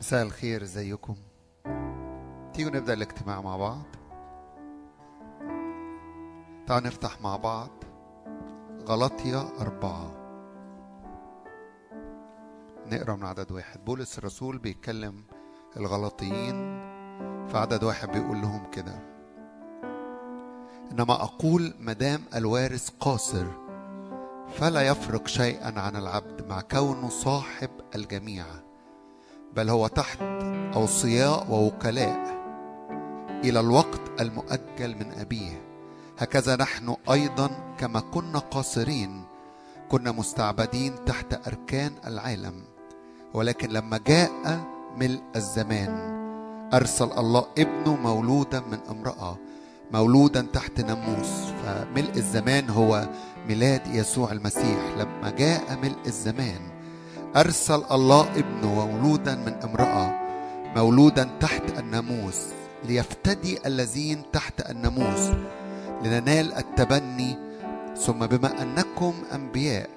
مساء الخير إزيكم؟ تيجوا نبدأ الاجتماع مع بعض. تعالوا نفتح مع بعض غلطية أربعة. نقرأ من عدد واحد. بولس الرسول بيتكلم الغلطيين في عدد واحد بيقول لهم كده. إنما أقول مدام الوارث قاصر فلا يفرق شيئا عن العبد مع كونه صاحب الجميع. بل هو تحت أوصياء ووكلاء إلى الوقت المؤجل من أبيه. هكذا نحن أيضا كما كنا قاصرين كنا مستعبدين تحت أركان العالم. ولكن لما جاء ملء الزمان أرسل الله ابنه مولودا من امرأة مولودا تحت ناموس. فملء الزمان هو ميلاد يسوع المسيح. لما جاء ملء الزمان أرسل الله ابنه مولودا من امرأة مولودا تحت الناموس ليفتدي الذين تحت الناموس لننال التبني. ثم بما أنكم أنبياء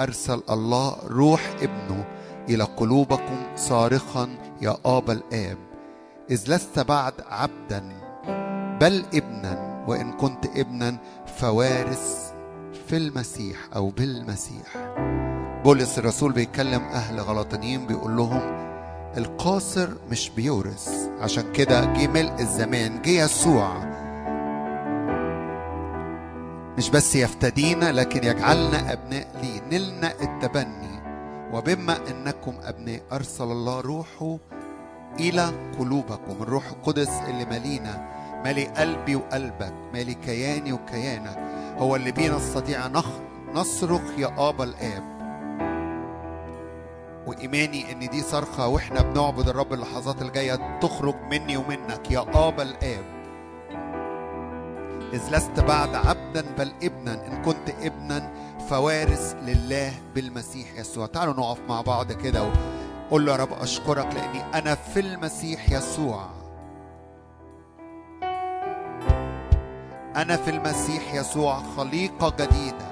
أرسل الله روح ابنه إلى قلوبكم صارخا يا آبا الآب إذ لست بعد عبدا بل ابنا وإن كنت ابنا فوارث في المسيح أو بالمسيح. بولس الرسول بيتكلم أهل غلطانيين بيقول لهم القاصر مش بيورث. عشان كده جه ملء الزمان جه يسوع. مش بس يفتدينا لكن يجعلنا أبناء ليه. نلنا التبني. وبما أنكم أبناء أرسل الله روحه إلى قلوبكم. الروح القدس اللي مالينا مالي قلبي وقلبك مالي كياني وكيانك. هو اللي بينا نستطيع نصرخ يا آبا الآب. وإيماني إن دي صرخة وإحنا بنعبد الرب اللحظات الجاية تخرج مني ومنك. يا آبا الآب. إذ لست بعد عبدا بل ابنا. إن كنت ابنا فوارث لله بالمسيح يسوع. تعالوا نقف مع بعض كده وقول له يا رب أشكرك لأني أنا في المسيح يسوع. أنا في المسيح يسوع خليقة جديدة.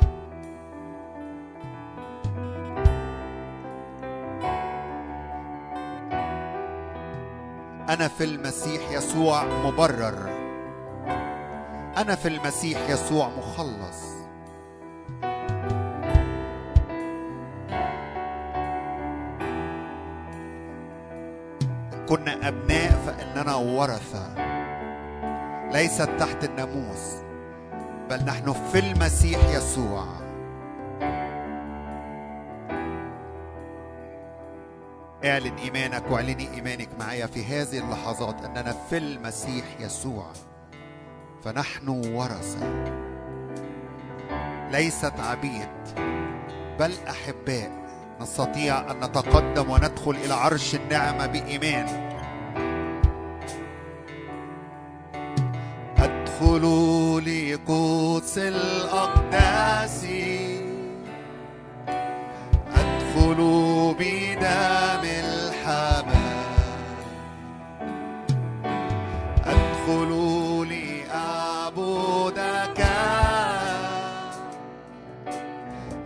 أنا في المسيح يسوع مبرر. أنا في المسيح يسوع مخلص. كنا أبناء فإننا ورثة. ليست تحت الناموس بل نحن في المسيح يسوع. اعلن إيمانك واعلني إيمانك معايا في هذه اللحظات أننا في المسيح يسوع. فنحن ورثة. ليست عبيد بل أحباء. نستطيع أن نتقدم وندخل إلى عرش النعمة بإيمان. أدخلوا لقدس الأقداس. ادخلوا بدم الحمام ادخلوا لأعبدك.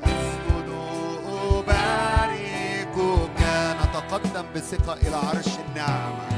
أسجد أباركك نتقدم بثقة إلى عرش النعمة.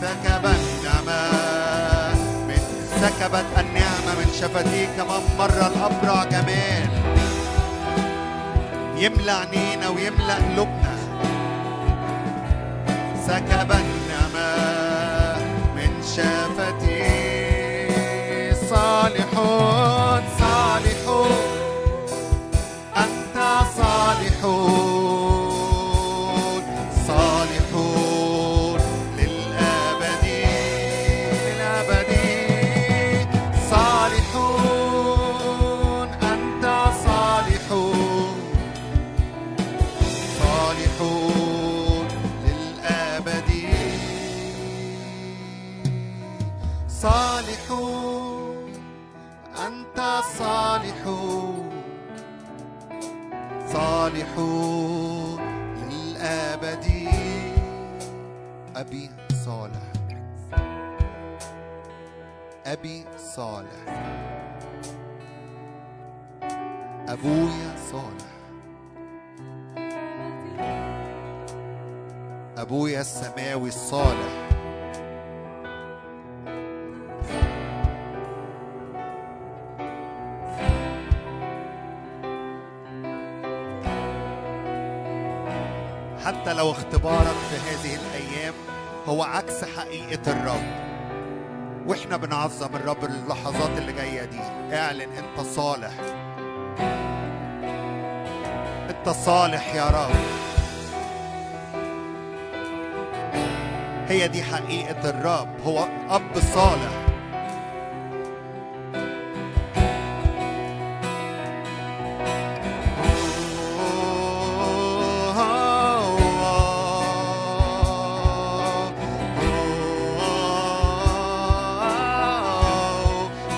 سكب النعمة من سكبت النعمة من شفتي كما مر الأبرع جمال يملى عينينا ويملى قلوبنا. سكب النعمة من شفتي صالحون صالحون السماوي الصالح. حتى لو اختبارك في هذه الأيام هو عكس حقيقة الرب. وإحنا بنعظم الرب اللحظات اللي جاية دي. اعلن انت صالح. انت صالح يا رب. هي دي حقيقة الرب هو أب صالح.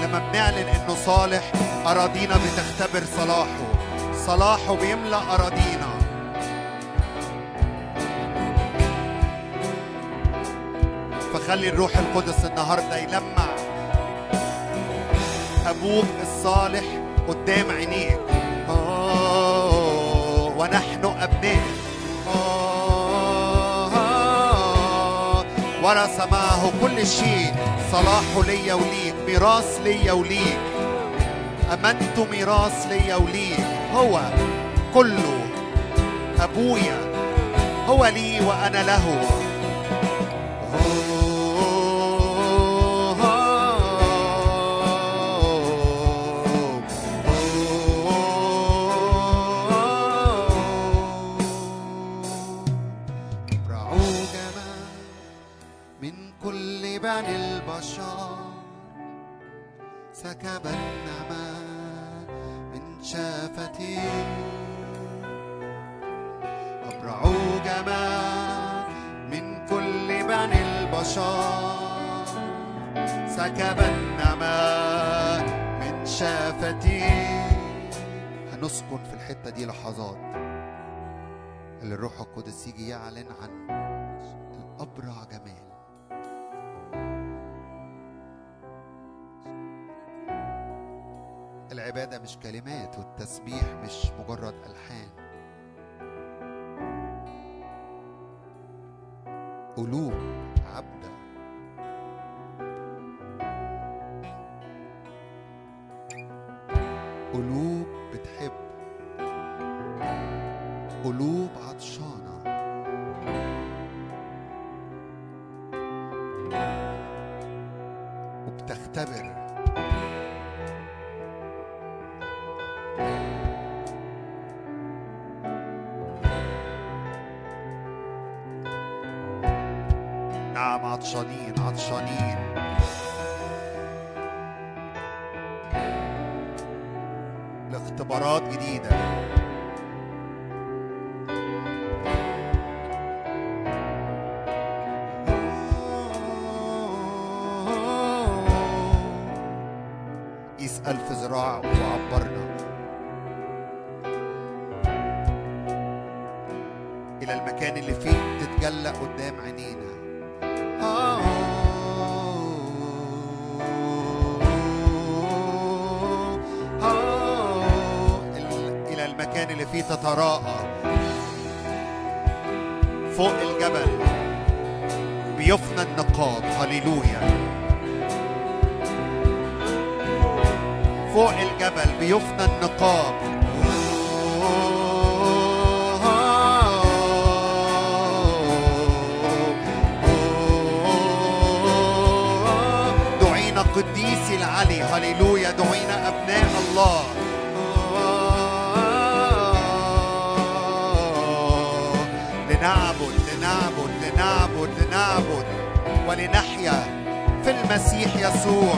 لما بنعلن إنه صالح أراضينا بتختبر صلاحه. صلاحه بيملأ أراضينا. فخلي الروح القدس النهارده يلمع. أبوك الصالح قدام عينيك. آه، ونحن أبناء. آه، ورث معه كل شيء. صلاحه ليا وليك ميراث ليا وليك. أمنت ميراث ليا وليك. هو كله أبويا. هو لي وأنا له. سكب النعمة القديس العلي. هللويا دعينا أبناء الله. لنعبد لنعبد لنعبد لنعبد ولنحيا في المسيح يسوع.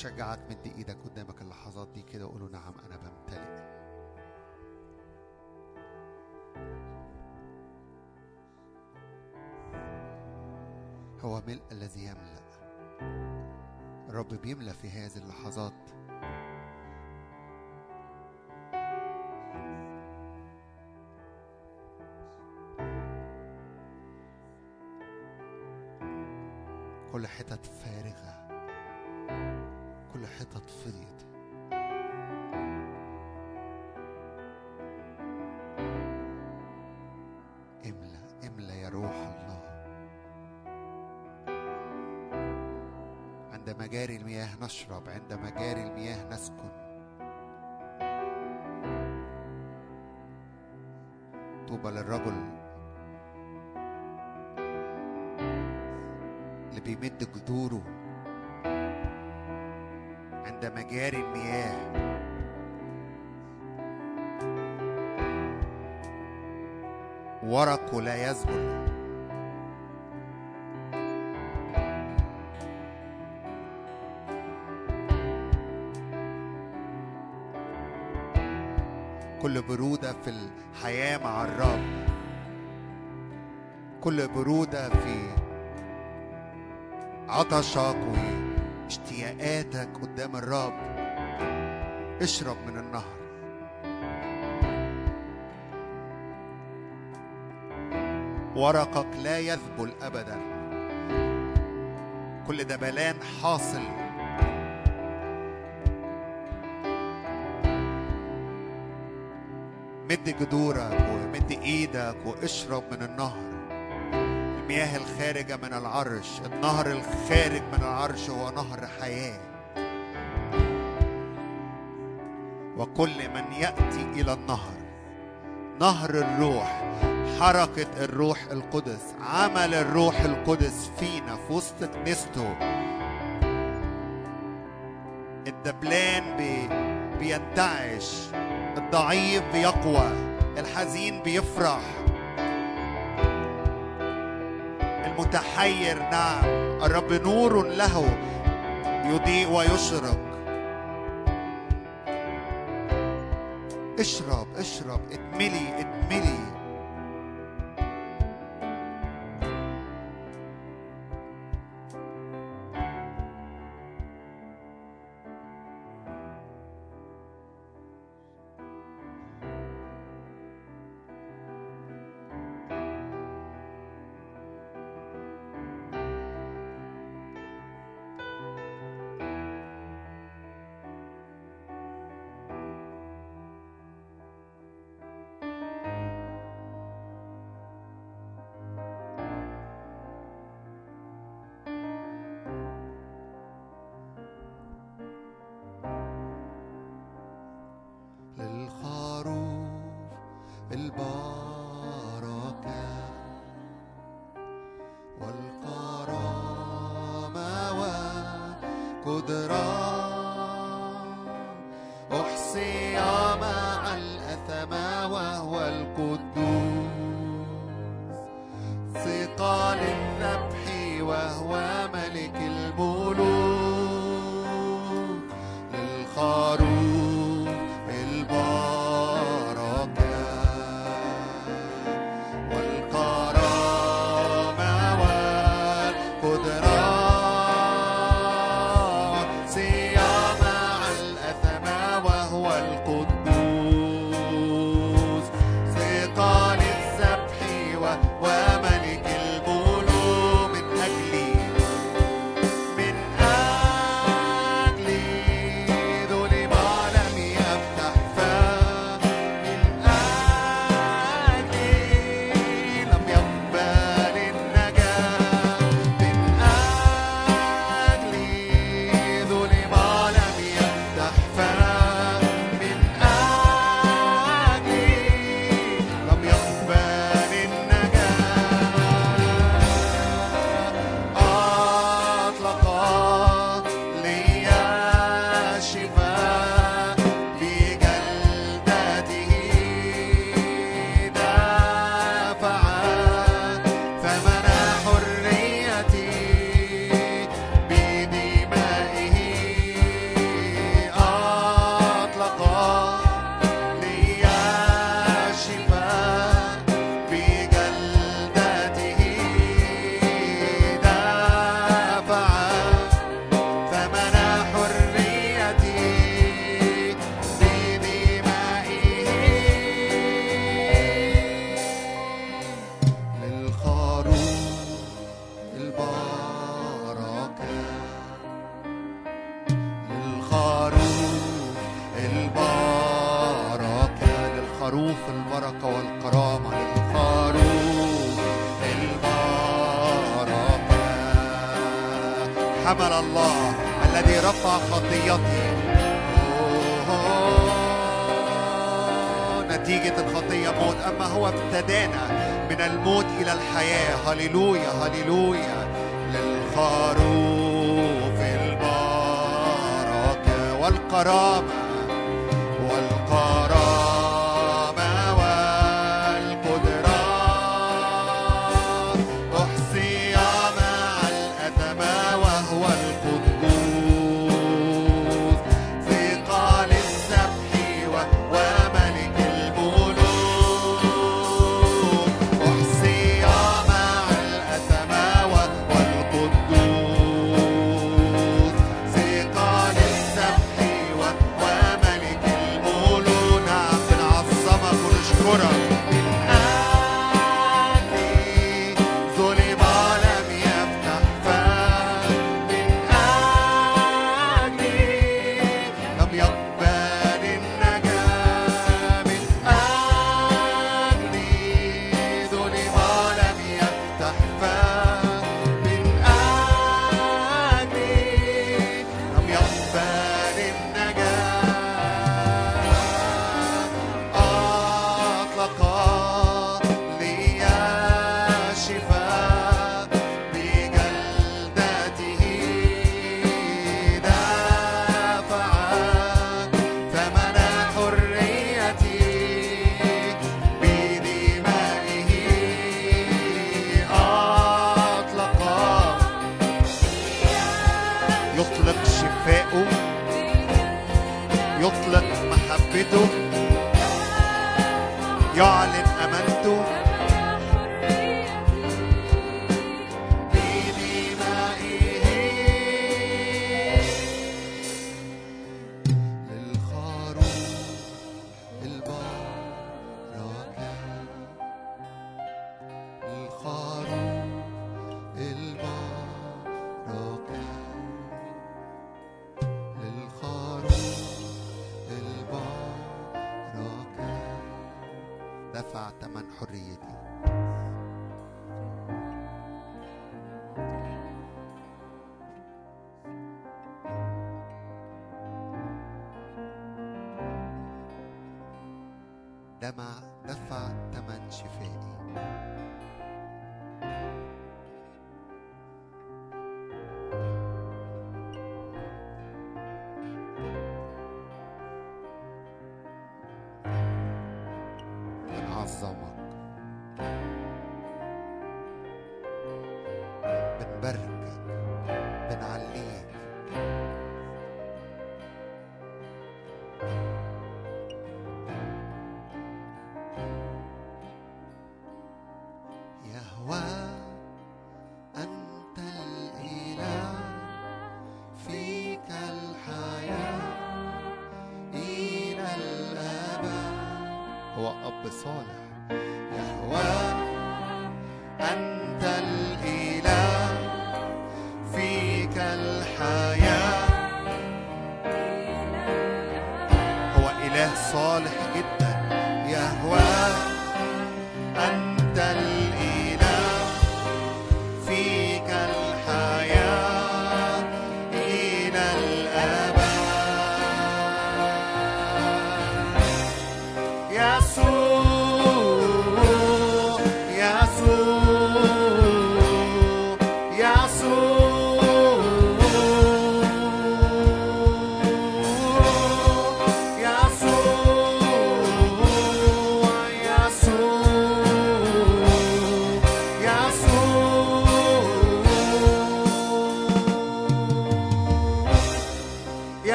أشجعك مد إيدك قدامك اللحظات دي كده وقوله نعم أنا بمتلئ. هو ملء الذي يملأ. الرب بيملأ في هذه اللحظات. كل حتت نشرب عند مجاري المياه نسكن. طوبى للرجل اللي بيمد جذوره عند مجاري المياه. ورقه لا يذبل في الحياة مع الرب. كل برودة في عطشك واشتياقاتك قدام الرب. اشرب من النهر. ورقك لا يذبل ابدا. كل دبلان حاصل مد جذورك ومد إيدك واشرب من النهر. المياه الخارجة من العرش النهر الخارج من العرش هو نهر حياة. وكل من يأتي إلى النهر نهر الروح حركة الروح القدس عمل الروح القدس فينا في وسط كنيسته. الدبلان بي بينتعش الضعيف بيقوى الحزين بيفرح. المتحير نعم الرب نور له يضيء ويشرق. اشرب للخروف البركة والكرامة للخروف البركة حمل الله الذي رفع خطيتي نتيجة الخطية موت. أما هو ابتدانا من الموت إلى الحياة. هللويا هللويا للخروف البركة والكرامة.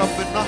وإحنا بنشرب من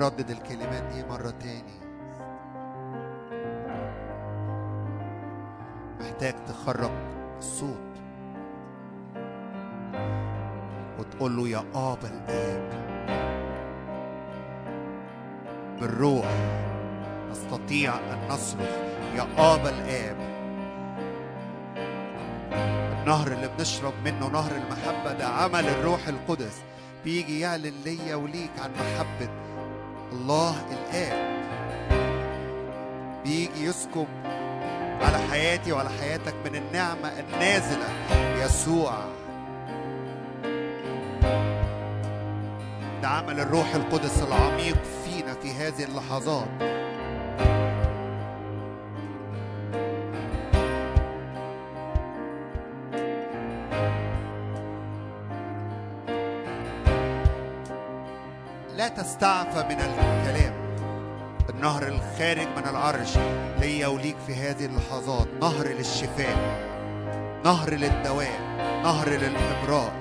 هنردد الكلمات دي مرة تاني. محتاج تخرج الصوت وتقول له يا آبا الآب بالروح نستطيع أن نصرخ يا آبا الآب. النهر اللي بنشرب منه نهر المحبة ده عمل الروح القدس. بيجي يعلن ليا وليك عن محبة الله الآب. بيجي يسكب على حياتي وعلى حياتك من النعمة النازلة يسوع. ده عمل الروح القدس العميق فينا في هذه اللحظات. لا تستعفى من الكلام. النهر الخارج من العرش ليا وليك في هذه اللحظات. نهر للشفاء نهر للدواء نهر للإبراء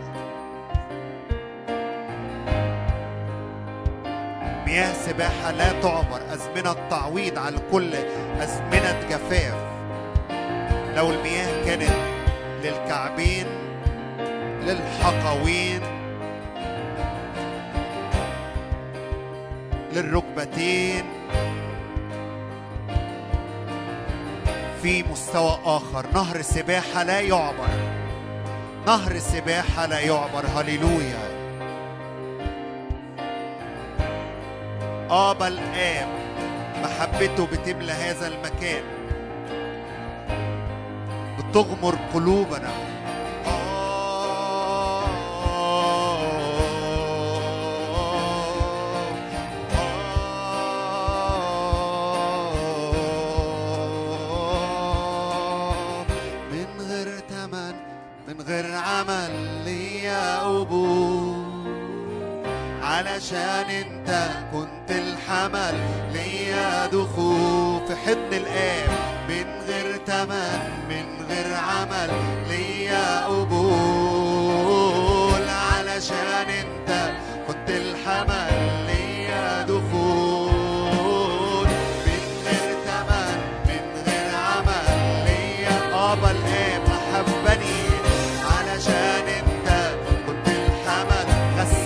مياه سباحة لا تعبر. أزمنة تعويض على كل أزمنة جفاف. لو المياه كانت للكعبين للحقوين للركبتين. في مستوى آخر نهر سباحة لا يعبر. نهر سباحة لا يعبر. هللويا. آبا الآب. محبته بتملى هذا المكان. بتغمر قلوبنا.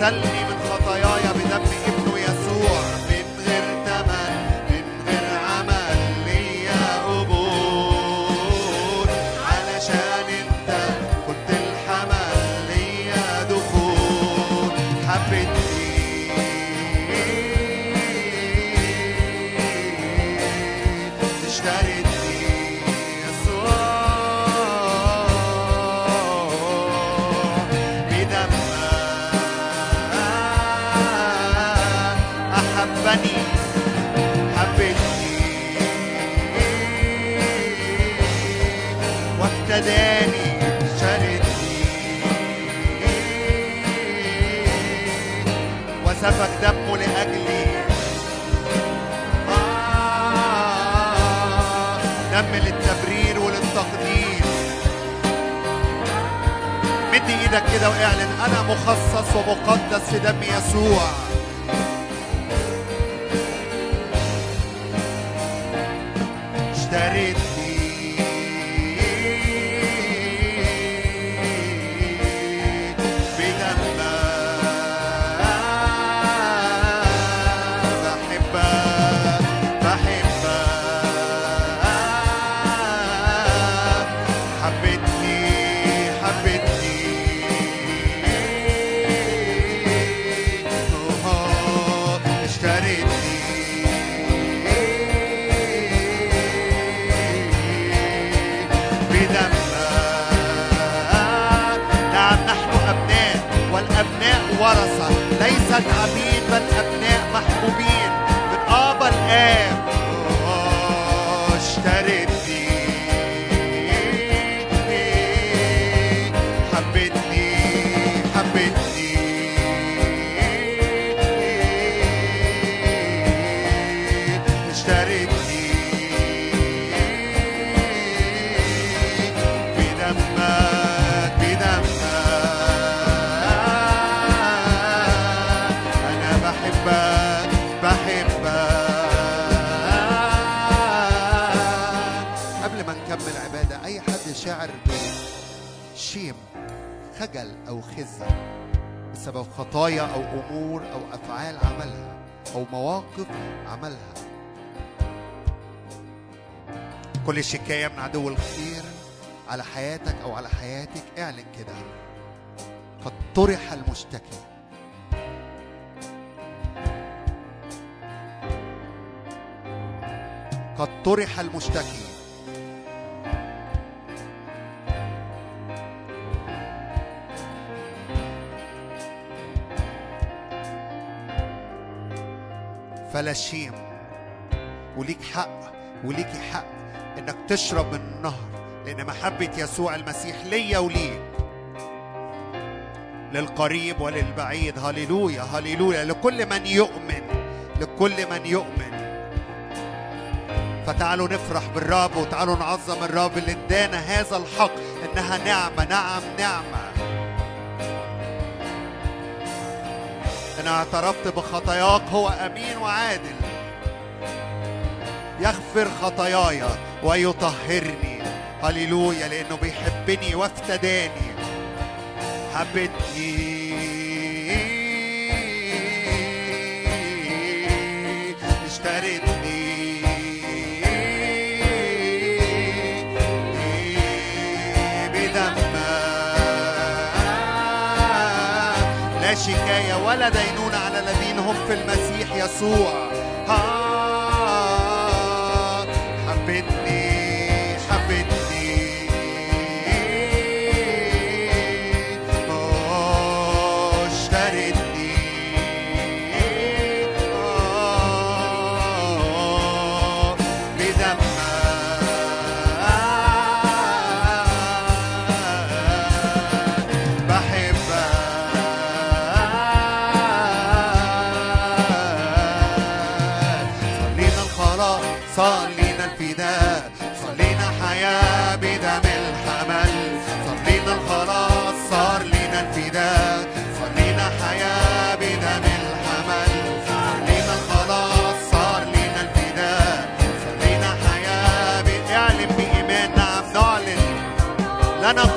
غسلني من إيدك كده وإعلن أنا مخصص ومقدس في دم يسوع. خزي بسبب خطايا أو أمور أو أفعال عملها أو مواقف عملها. كل شكاية من عدو الخير على حياتك أو على حياتك اعلن كده. قد طرح المشتكي. قد طرح المشتكي. فلا شيم وليك حق وليكي حق إنك تشرب من النهر لأن محبة يسوع المسيح ليا وليك. للقريب وللبعيد. هللويا هللويا. لكل من يؤمن لكل من يؤمن. فتعالوا نفرح بالرب وتعالوا نعظم الرب اللي ادانا هذا الحق إنها نعمة نعم نعمة. أنا اعترفت بخطاياك هو أمين وعادل. يغفر خطاياي ويطهرني. هللويا لأنه بيحبني وافتداني. حبتني شكاية ولا دينونة على الذين هم في المسيح يسوع.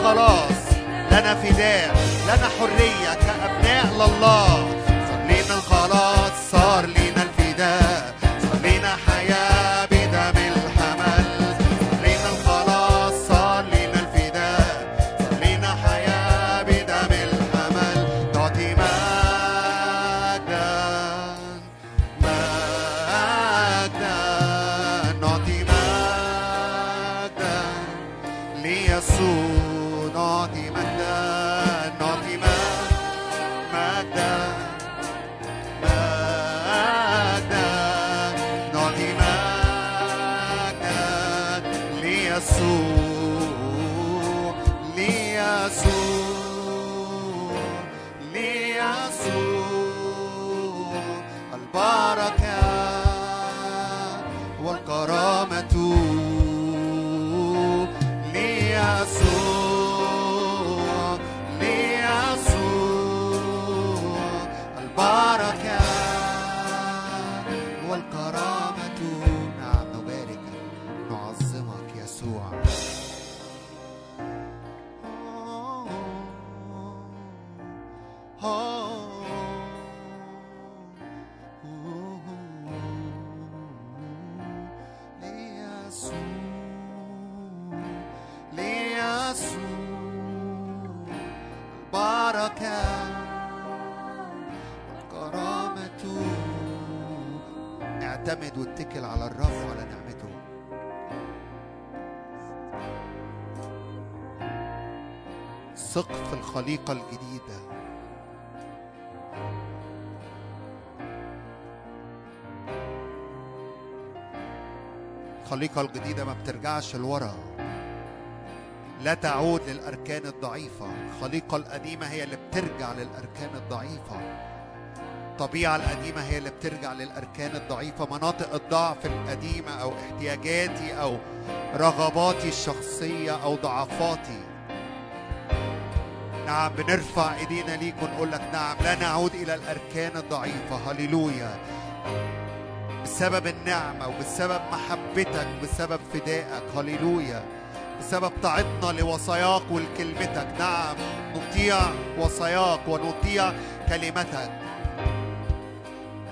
خلاص لنا فداء لنا حرية كأبناء صلى الخليقة الجديدة ما بترجعش لورا. لا تعود للأركان الضعيفة. الخليقة القديمة هي اللي بترجع للأركان الضعيفة. الطبيعة القديمة هي اللي بترجع للأركان الضعيفة. مناطق الضعف القديمة أو احتياجاتي أو رغباتي الشخصية أو ضعفاتي. نعم بنرفع إيدينا ليك ونقول لك نعم لا نعود إلى الأركان الضعيفة. هللويا. بسبب النعمة وبسبب محبتك بسبب فدائك. هللويا. بسبب طاعتنا لوصاياك ولكلمتك. نعم نطيع وصاياك ونطيع كلمتك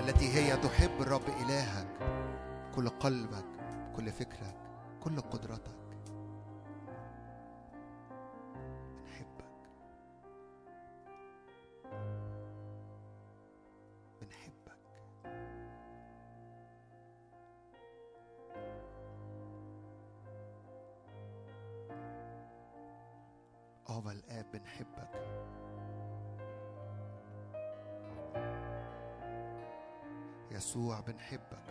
التي هي تحب الرب إلهك. كل قلبك كل فكرك كل قدرتك. أبا الآب بنحبك. يسوع بنحبك.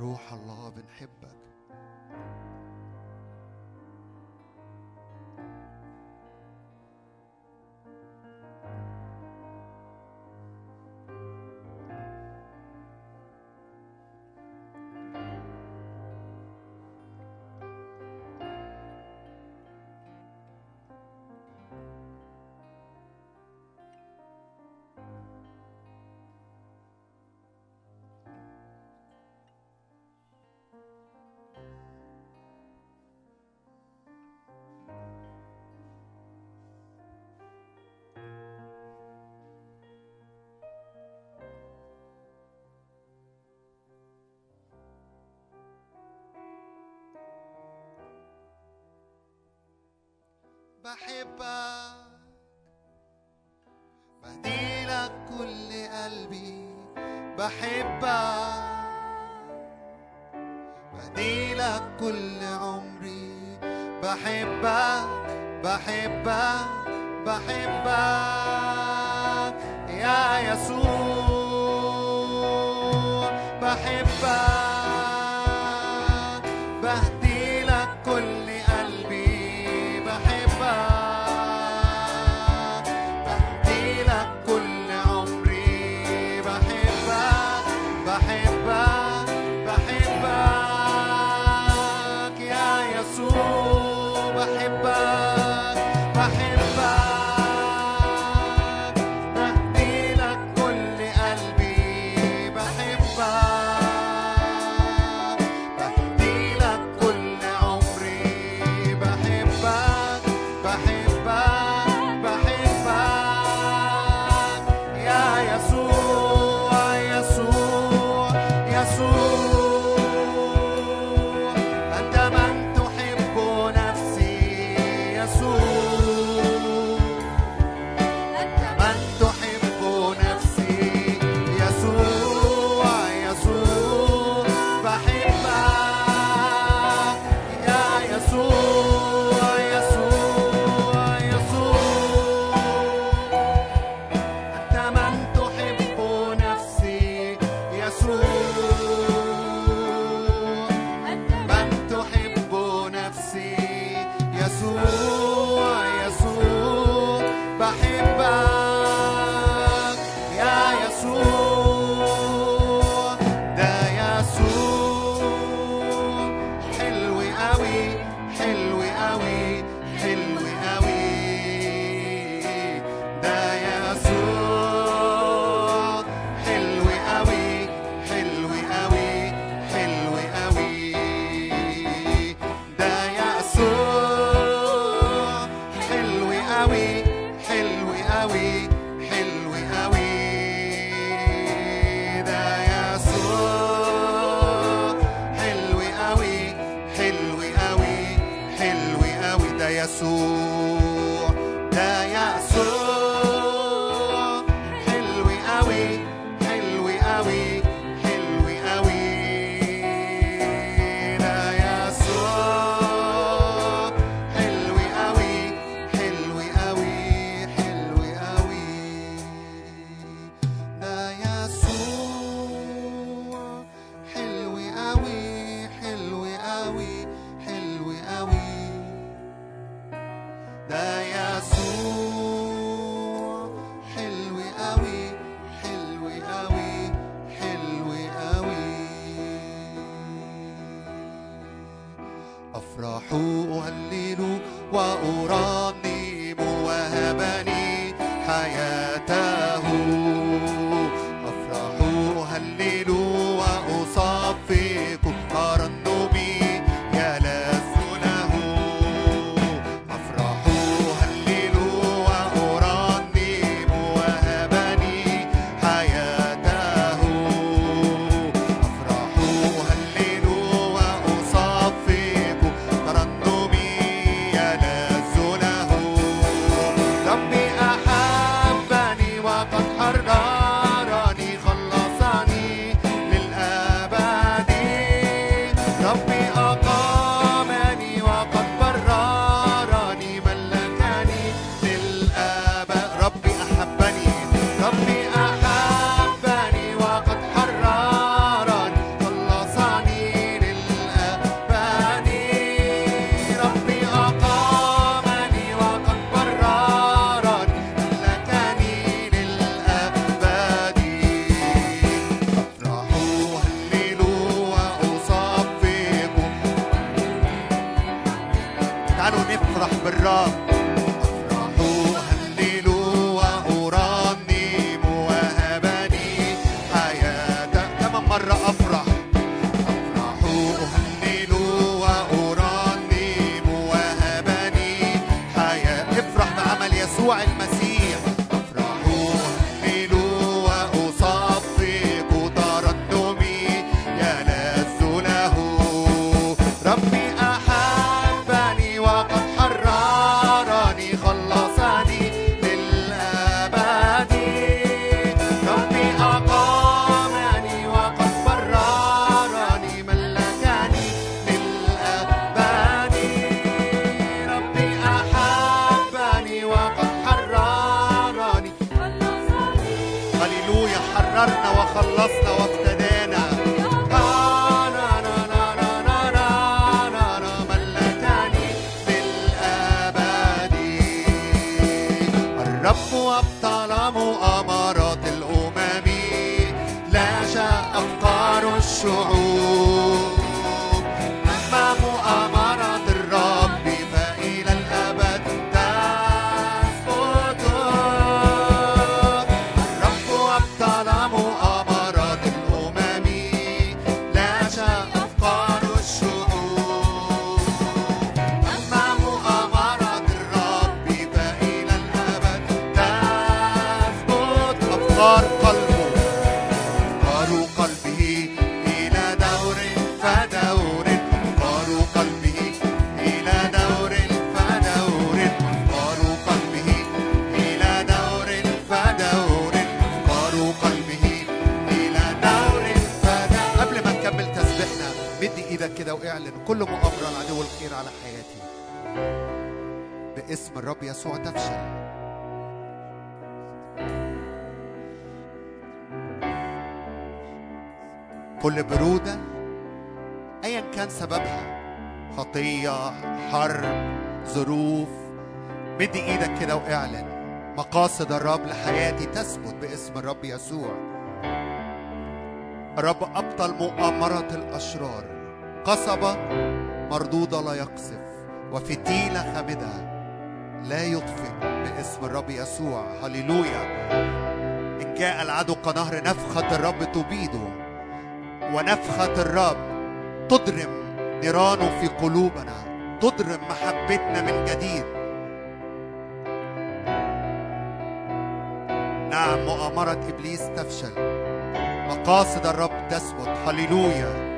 روح الله بنحبك. بحبك بهديلك كل قلبي بحبك بهديلك كل عمري بحبك بحبك بحبك يا يسوع بحبك. خطية حرب ظروف. مد إيدك كده واعلن. مقاصد الرب لحياتي تثبت باسم الرب يسوع. الرب أبطل مؤامرة الأشرار. قصبة مردودة لا يقصف. وفتيلة خامدة لا يطفئ باسم الرب يسوع. هللويا. إن جاء العدو كنهر نفخة الرب تبيده. ونفخة الرب تضرم نيرانه في قلوبنا تضرم محبتنا من جديد. نعم مؤامرة إبليس تفشل. مقاصد الرب تثبت هللويا.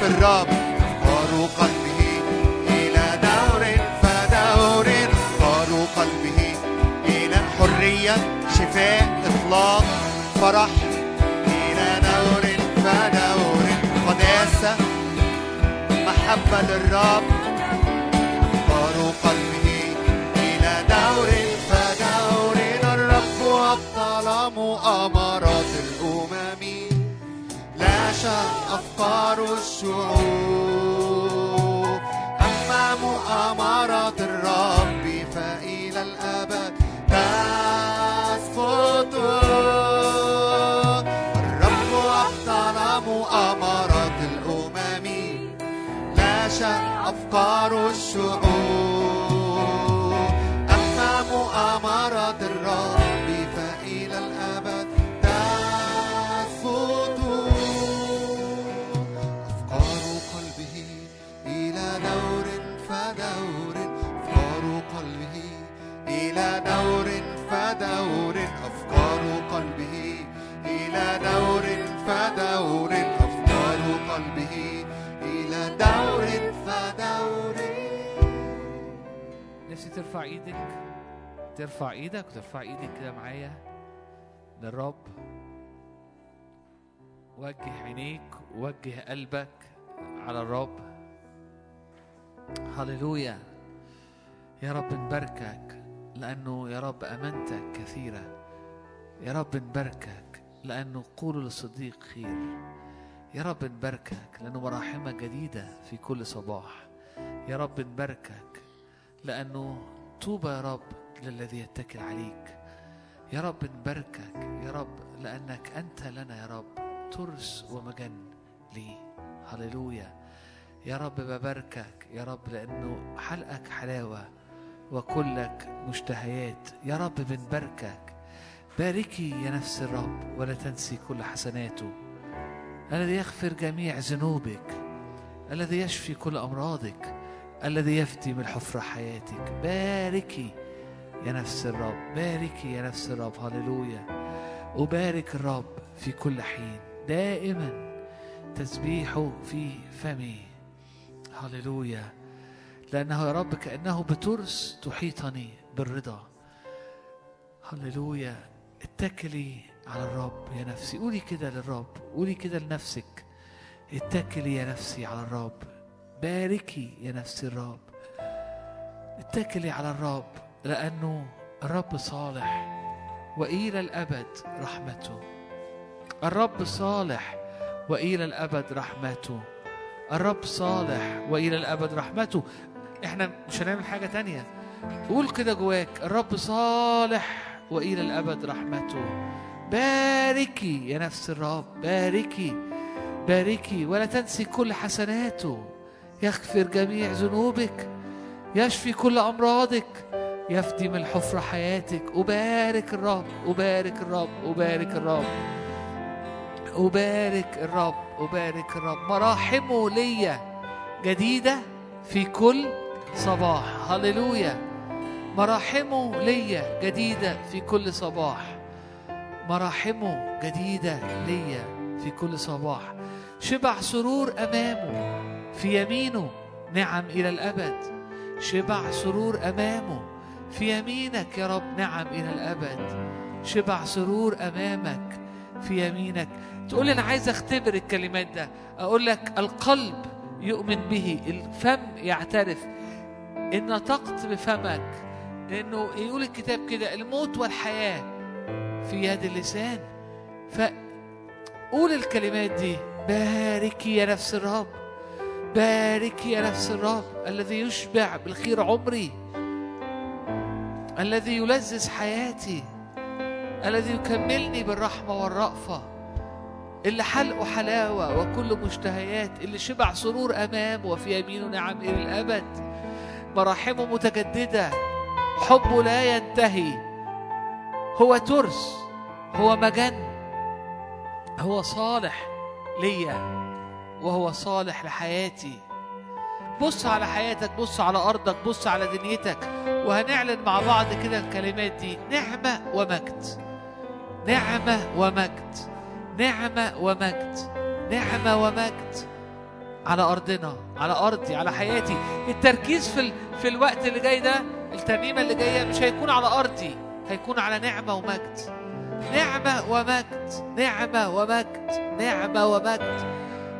في الرب افكار قلبه إلى دور فدور افكار قلبه إلى حرية شفاء إطلاق. فرح إلى دور فدور قداسة محبة للرب أفكار قلبه إلى دور فدور الرب أبطل مؤامرات شاء أفكار الشعوب أما مؤامرات الرب فإلى الأبد تثبت الرب أبطل مؤامرات الأمم. لا شاء أفكار الشعوب فدور أفكار قلبه. إلى دور فدور أفكار قلبه. إلى دور فدور. نفسي ترفع إيدك. ترفع إيدك وترفع إيدك كده معايا للرب. وجه عينيك ووجه قلبك على الرب. هللويا. يا رب نباركك. لأنه يا رب أمانتك كثيرة يا رب نباركك لأنه قولوا للصديق خير يا رب نباركك لأنه مراحمك جديدة في كل صباح يا رب نباركك لأنه طوبى يا رب للذي يتكل عليك يا رب نباركك يا رب لأنك أنت لنا يا رب ترس ومجن لي هللويا يا رب بباركك يا رب لأنه حلقك حلاوة وكلك مشتهيات. يا رب بنباركك باركي يا نفس الرب ولا تنسي كل حسناته. الذي يغفر جميع ذنوبك. الذي يشفي كل أمراضك. الذي يفتي من حفرة حياتك. باركي يا نفس الرب. باركي يا نفس الرب. هللويا. أبارك الرب في كل حين. دائما تسبيحه في فمي هللويا. لأنه يا رب كأنه بترس تحيطني بالرضا. هللويا. اتكلي على الرب يا نفسي. قولي كده للرب. قولي كده لنفسك. اتكلي يا نفسي على الرب. باركي يا نفسي الرب. اتكلي على الرب لأنه الرب صالح وإلى الأبد رحمته. الرب صالح وإلى الأبد رحمته. الرب صالح وإلى الأبد رحمته. إحنا مش هنعمل حاجة تانية. قول كده جواك الرب صالح وإلى الأبد رحمته. باركي يا نفس الرب باركي باركي ولا تنسي كل حسناته. يغفر جميع ذنوبك يشفي كل أمراضك يفدي من الحفرة حياتك. أبارك الرب أبارك الرب أبارك الرب أبارك الرب أبارك الرب. مراحمه ليا جديدة في كل صباح. هللويا. مراحمه ليا جديدة في كل صباح. مراحمه جديدة ليا في كل صباح. شبع سرور أمامه في يمينه نعم إلى الأبد. شبع سرور أمامه في يمينك يا رب نعم إلى الأبد. شبع سرور أمامك في يمينك. تقول أنا عايز أختبر الكلمات ده. أقول لك القلب يؤمن به الفم يعترف. إن نطقت بفمك. لأنه يقول الكتاب كده الموت والحياة في يد اللسان. فقول الكلمات دي. باركي يا نفس الرب. باركي يا نفس الرب الذي يشبع بالخير عمري. الذي يلذذ حياتي. الذي يكملني بالرحمة والرأفة. اللي حلقه حلاوة وكل مشتهيات. اللي شبع سرور أمام وفي يمينه نعم إلى الأبد. مراحمه متجددة. حبه لا ينتهي. هو ترس. هو مجن. هو صالح ليا. وهو صالح لحياتي. بص على حياتك بص على أرضك بص على دنيتك. وهنعلن مع بعض كده الكلمات دي. نعمة ومجد. نعمة ومجد. نعمة ومجد. نعمة ومجد. على أرضنا على أرضي على حياتي. التركيز في ال... في الوقت اللي جاي ده الترنيمة اللي جاية مش هيكون على أرضي هيكون على نعمة ومجد. نعمة ومجد نعمة ومجد نعمة ومجد.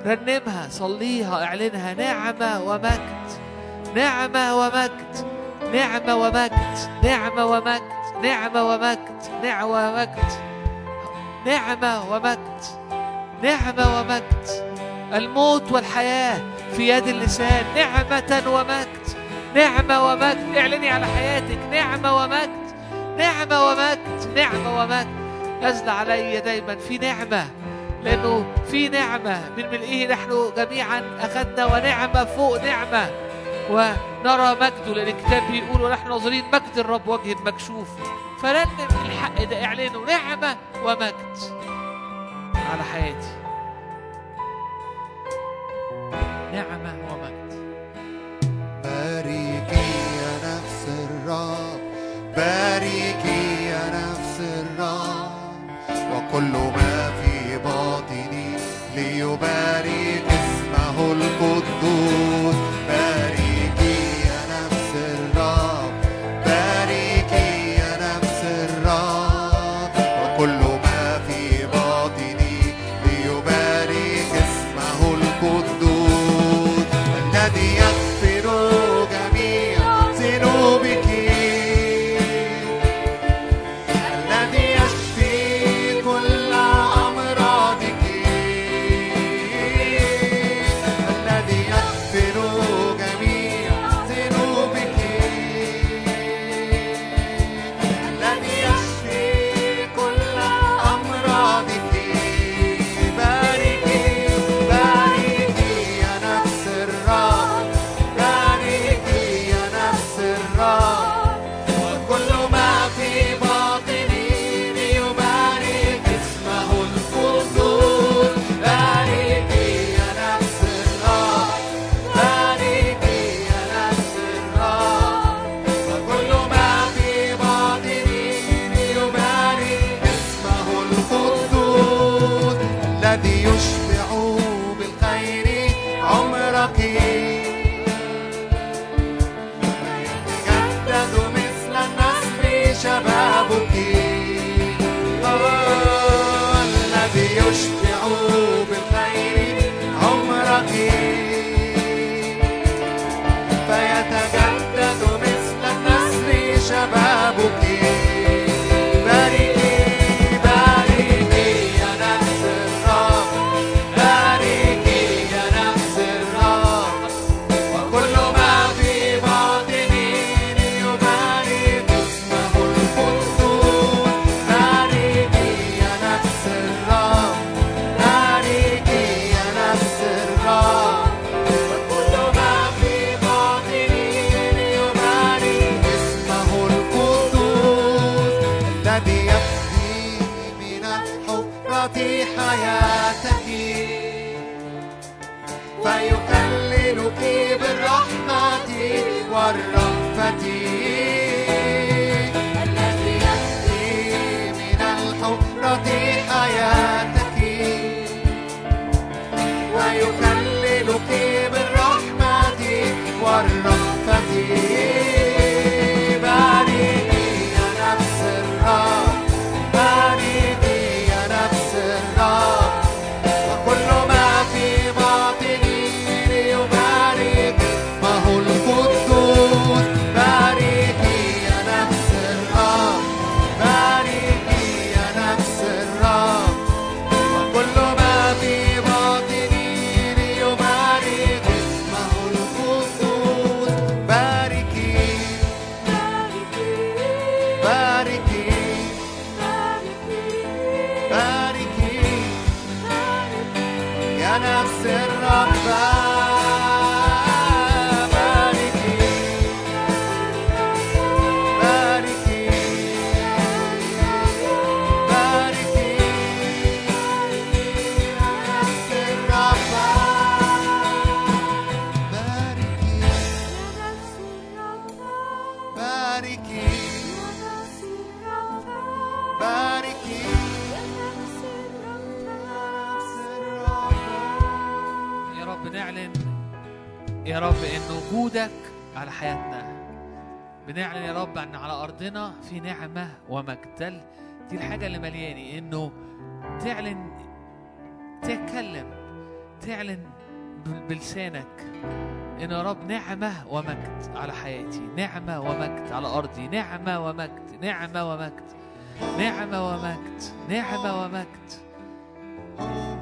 رنمها صليها اعلنها. نعمة ومجد نعمة ومجد نعمة ومجد نعمة ومجد نعمة ومجد نعمة ومجد. نعمة ومجد نعمة ومجد. الموت والحياة في يد اللسان. نعمة ومجد. نعمة ومجد. اعلني على حياتك. نعمة ومجد. نعمة ومجد. نعمة ومجد. نزل علي دايما. في نعمة. لأنه في نعمة. من ملئه نحن جميعا أخذنا ونعمة فوق نعمة. ونرى مجده لأن الكتاب بيقول ونحن ناظرين مجد. الرب وجه مكشوف. فرنم الحق ده اعلنه نعمة ومجد. على حياتي. نعمة ومجد. باركي يا نفس الرب باركي يا نفس الرب. وكل ما في باطني ليبارك اسمه القدوس. بنعلن يا رب أن على أرضنا في نعمة ومجد دي الحاجة اللي ملياني إنه تعلن تتكلم تعلن بلسانك ان يا رب نعمة ومجد على حياتي نعمة ومجد على أرضي نعمه ومجد نعمة ومجد نعمة ومجد نعمة ومجد, نعمة ومجد.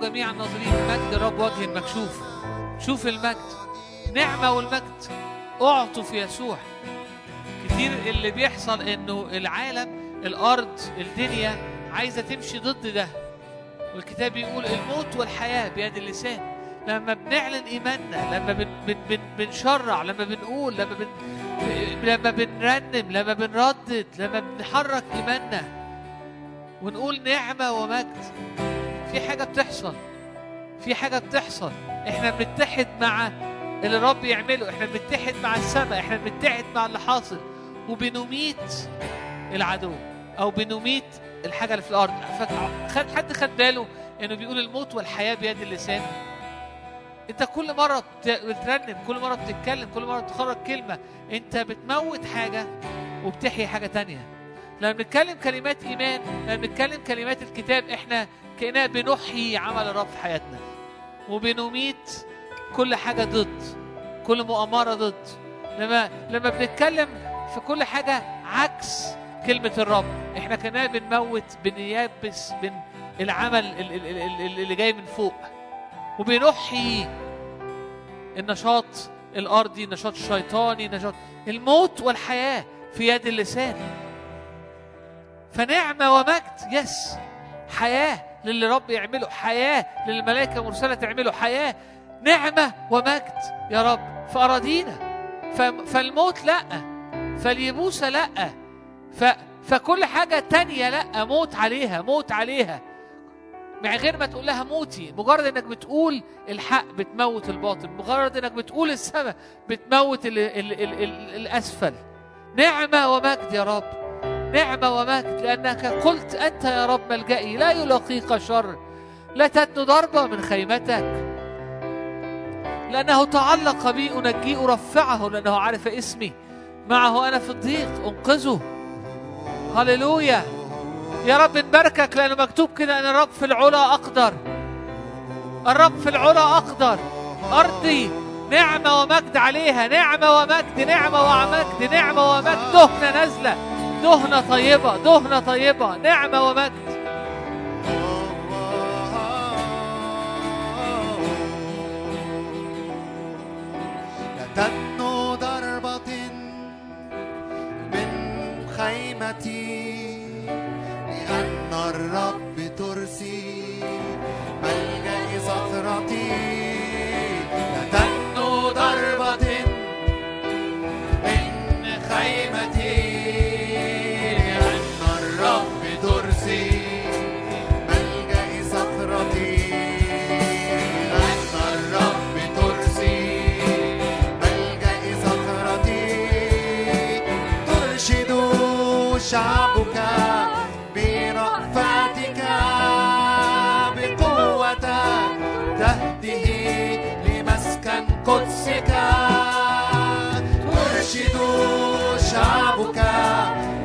جميع الناظرين مجد رب وجه مكشوف شوف المجد نعمة والمجد. أعطوا في يسوع. كتير اللي بيحصل إنه العالم الأرض الدنيا عايزة تمشي ضد ده. والكتاب بيقول الموت والحياة بيد اللسان. لما بنعلن إيماننا لما بن بن بن بنشرع لما بنقول لما بن لما بنرنم لما بنردد لما بنحرك إيماننا. ونقول نعمة ومجد. في حاجة بتحصل. في حاجة بتحصل. إحنا بنتحد مع اللي الرب يعمله. إحنا بنتحد مع السماء. إحنا بنتحد مع اللي حاصل. وبنميت العدو. أو بنميت الحاجة اللي في الأرض. حد خد باله إنه بيقول الموت والحياة بيد اللسان. أنت كل مرة بت- بترنم كل مرة بتتكلم كل مرة بتخرج كلمة أنت بتموت حاجة وبتحيي حاجة تانية. لما بنتكلم كلمات إيمان لما بنتكلم كلمات الكتاب إحنا كأننا بنحيي عمل الرب في حياتنا. وبنميت كل حاجة ضد كل مؤامرة ضد. لما لما بنتكلم في كل حاجة عكس كلمة الرب إحنا كنا بنموت بنيابس بن العمل ال- ال- ال- ال- اللي جاي من فوق. وبنحيي النشاط الأرضي النشاط الشيطاني نشاط الموت والحياة في يد اللسان. فنعمة ومجد. يس حياة للي رب يعمله. حياة للي الملائكة مرسلة تعمله. حياة. نعمة ومجد يا رب. في أراضينا ف- فالموت لأ. فاليبوسة لأ. ف... فكل حاجة تانية لأ. موت عليها. موت عليها. من غير ما تقول لها موتي. مجرد إنك بتقول الحق بتموت الباطل. مجرد إنك بتقول السماء بتموت ال ال ال ال الأسفل. نعمة ومجد يا رب. نعمة ومجد لأنك قلت أنت يا رب ملجئي لا يلاقيك شر لا تدن ضربة من خيمتك. لأنه تعلق بي أنجيه أرفعه لأنه عارف اسمي. معه أنا في الضيق أنقذه. هللويا. يا رب نباركك لأنه مكتوب كده أن الرب في العلا أقدر. الرب في العلا أقدر. أرضي نعمة ومجد عليها نعمة ومجد نعمة ومجد نعمة ومجد دهنة نازلة. دهنة طيبة دهنة طيبة نعمة ومجد تدنو ضربة من خيمتي لأن الرب ترسي ملجأ صخرتي شعبك برأفتك بقوتك تهده لمسكن قدسك. ترشد شعبك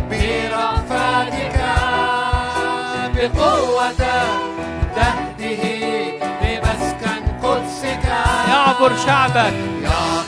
برأفتك بقوتك تهده لمسكن قدسك. يعبر شعبك. يعبر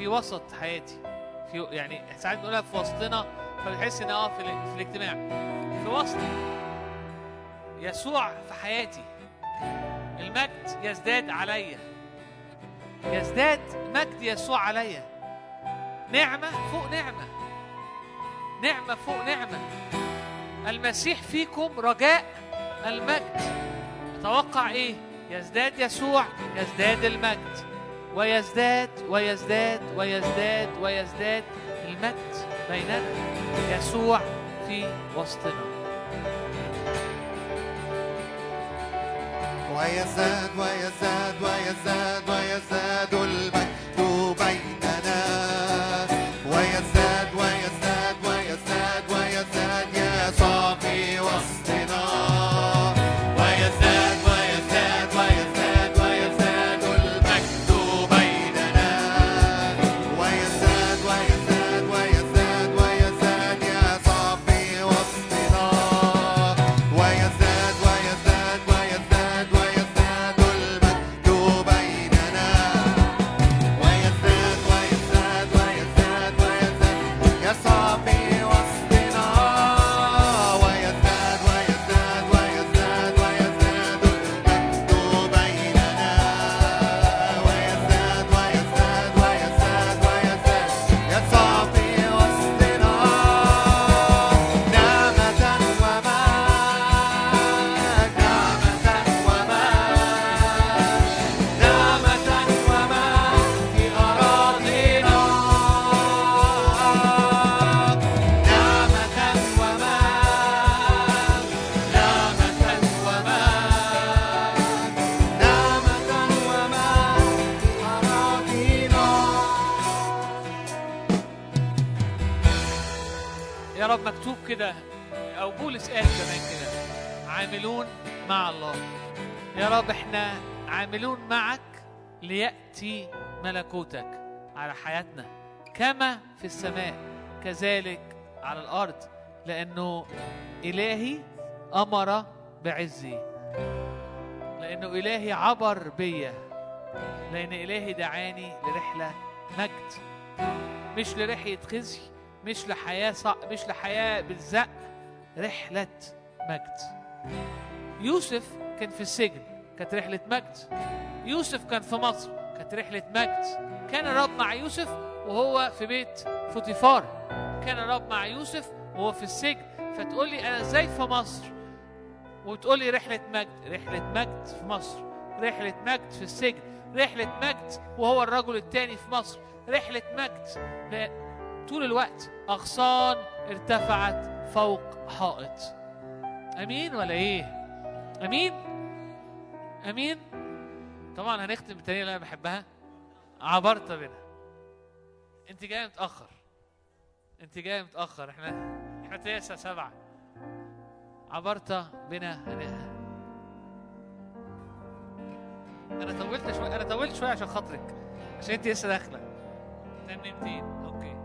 في وسط حياتي. في يعني ساعات بنقولها في وسطنا فبتحس إن آه في, في الاجتماع. في وسطي يسوع في حياتي المجد يزداد عليا. يزداد مجد يسوع عليا. نعمة فوق نعمة. نعمة فوق نعمة. المسيح فيكم رجاء المجد. أتوقع إيه؟ يزداد يسوع يزداد المجد. ويزداد ويزداد ويزداد ويزداد المجد بيننا يسوع في وسطنا. ويزداد ويزداد ويزداد ويزداد المجد عاملون معك ليأتي ملكوتك على حياتنا كما في السماء كذلك على الأرض لأنه إلهي أمر بعزي لأنه إلهي عبر بيا لأن إلهي دعاني لرحلة مجد مش لرحلة خزي مش لحياة صع... مش لحياة بالزق رحلة مجد. يوسف كان في السجن كانت رحلة مجد. يوسف كان في مصر كانت رحلة مجد. كان الرب مع يوسف وهو في بيت فوتيفار. كان الرب مع يوسف وهو في السجن. فتقول لي أنا إزاي في مصر؟ وتقول لي رحلة مجد رحلة مجد في مصر. رحلة مجد في السجن. رحلة مجد وهو الرجل الثاني في مصر. رحلة مجد. طول الوقت أغصان ارتفعت فوق حائط أمين ولا إيه؟ أمين؟ أمين؟ طبعا هنختم بالتانية اللي أنا بحبها. عبرت بنا أنت جاي متأخر. أنت جاي متأخر. إحنا إحنا تسعة سبعة. عبرت بنا أنا طولت شوية أنا طولت شوية عشان خاطرك. عشان أنت لسه داخلة. تنمتين أوكي.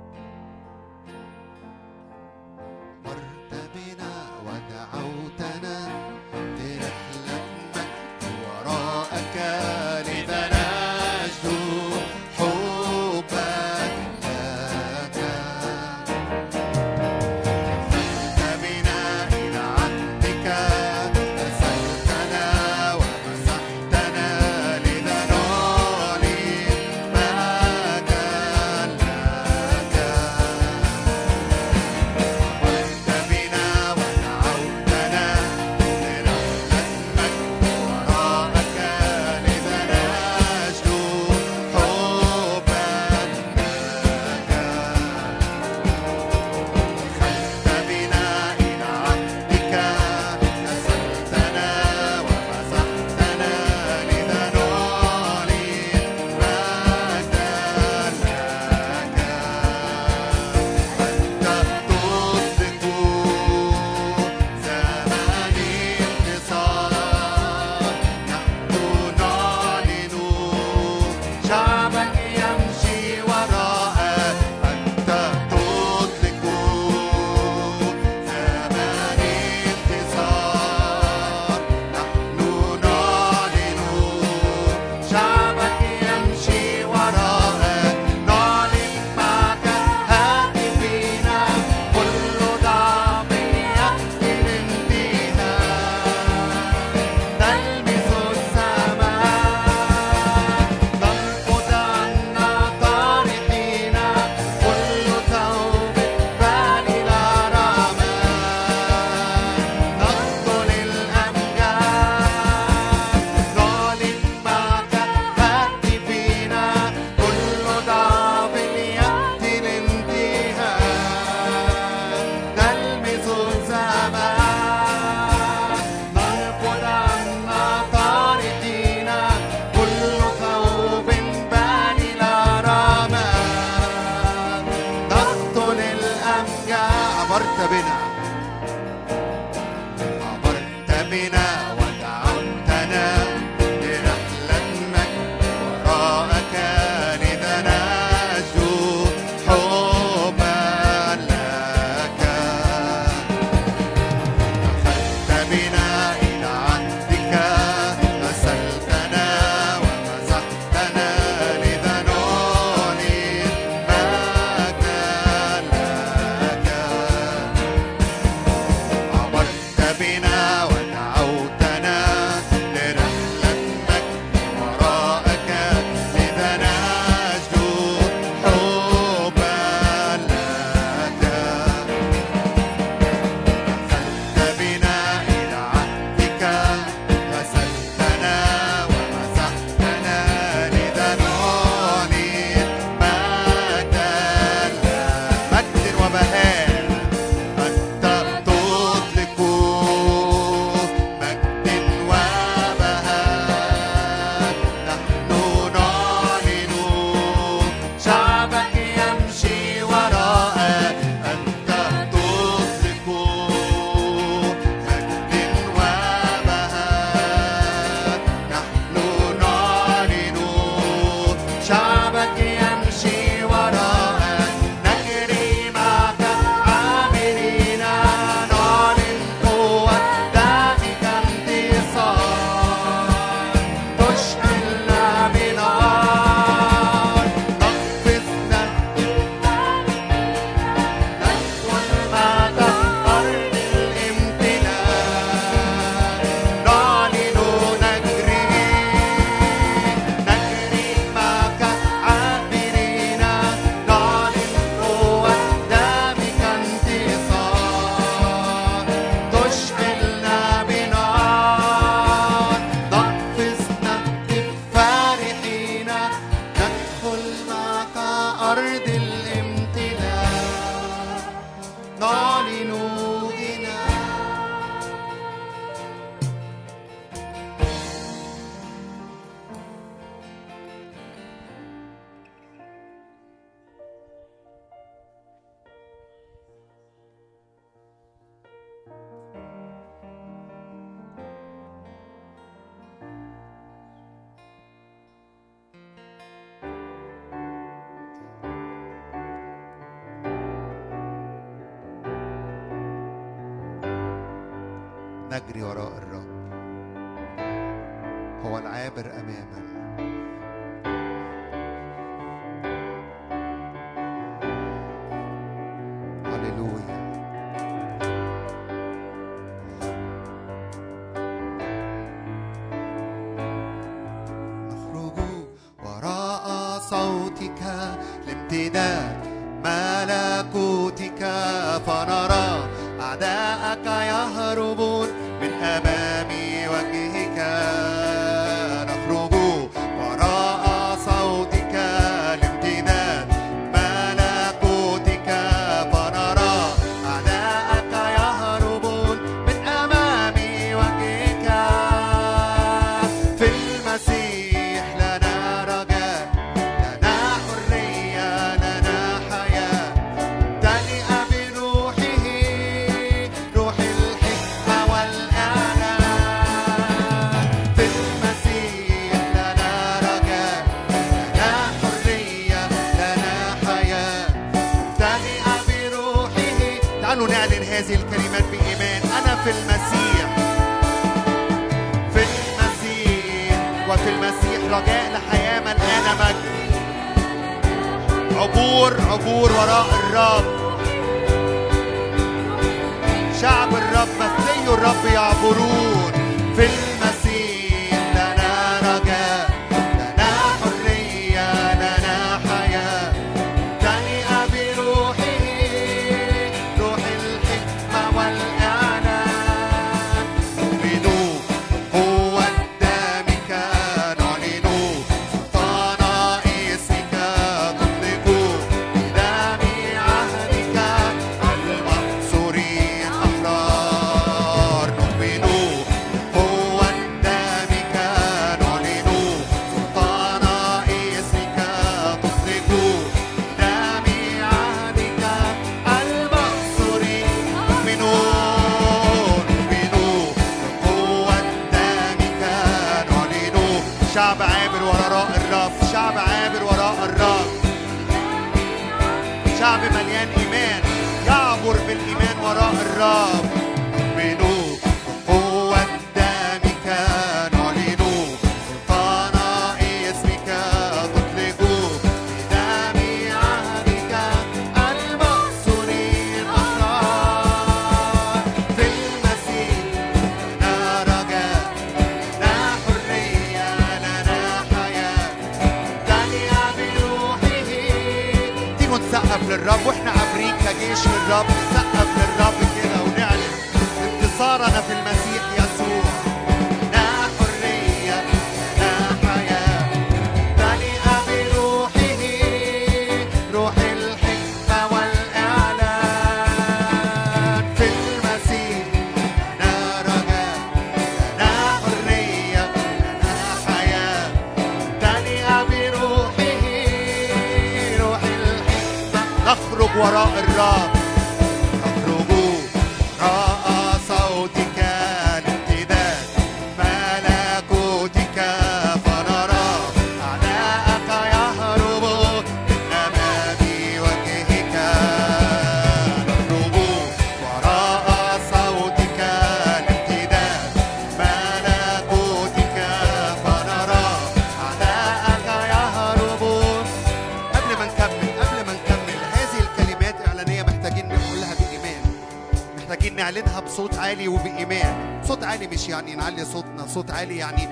معلش يعني نعلي صوتنا صوت عالي يعني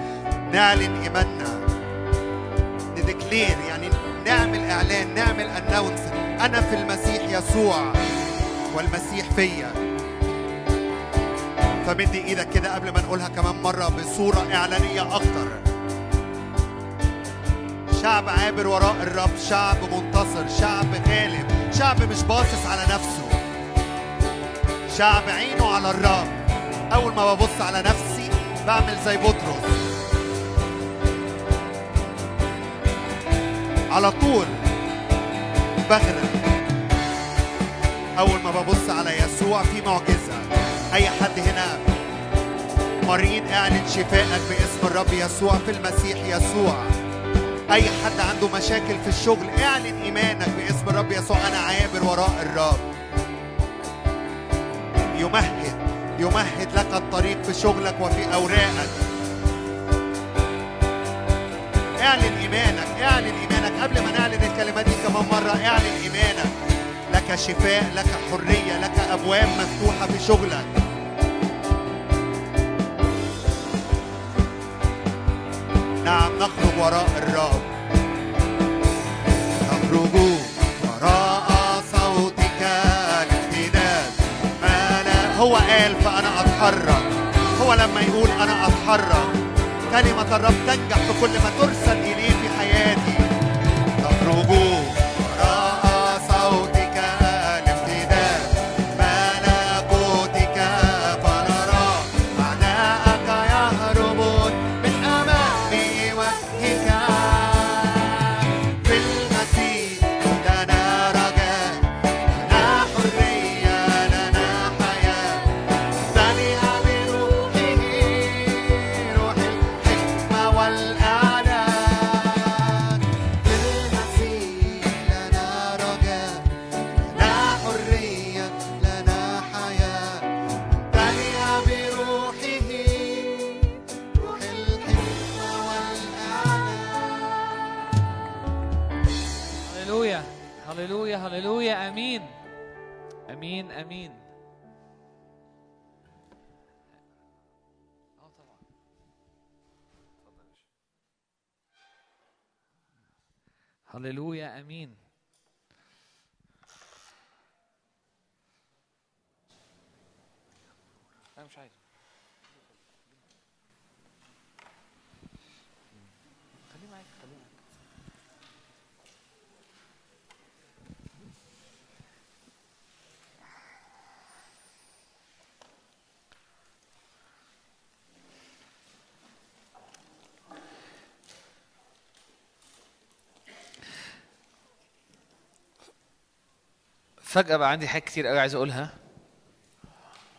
نعلن إيماننا. نديكلير يعني نعمل إعلان نعمل أناونس. أنا في المسيح يسوع والمسيح فيا. فمدي إيدك كده قبل ما نقولها كمان مرة بصورة إعلانية أكتر. شعب عابر وراء الرب شعب منتصر شعب غالب شعب مش باصص على نفسه. شعب عينه على الرب. أول ما ببص على نفسي بعمل زي بطرس. على طول بغرق. أول ما ببص على يسوع في معجزة. أي حد هنا؟ مريض أعلن شفائك باسم الرب يسوع في المسيح يسوع. أي حد عنده مشاكل في الشغل أعلن إيمانك باسم الرب يسوع. أنا عابر وراء الرب. الطريق في شغلك وفي أوراقك. اعلن إيمانك اعلن إيمانك. قبل ما نعلن الكلمات دي كمان مرة اعلن إيمانك. لك شفاء لك حرية لك أبواب مفتوحة في شغلك. يقول أنا أتحرك كلمة الرب تنجح في كل ما ترسل هللويا آمين. أنا مش عايز. فجأة بقى عندي حاجات كتير قوي عايز أقولها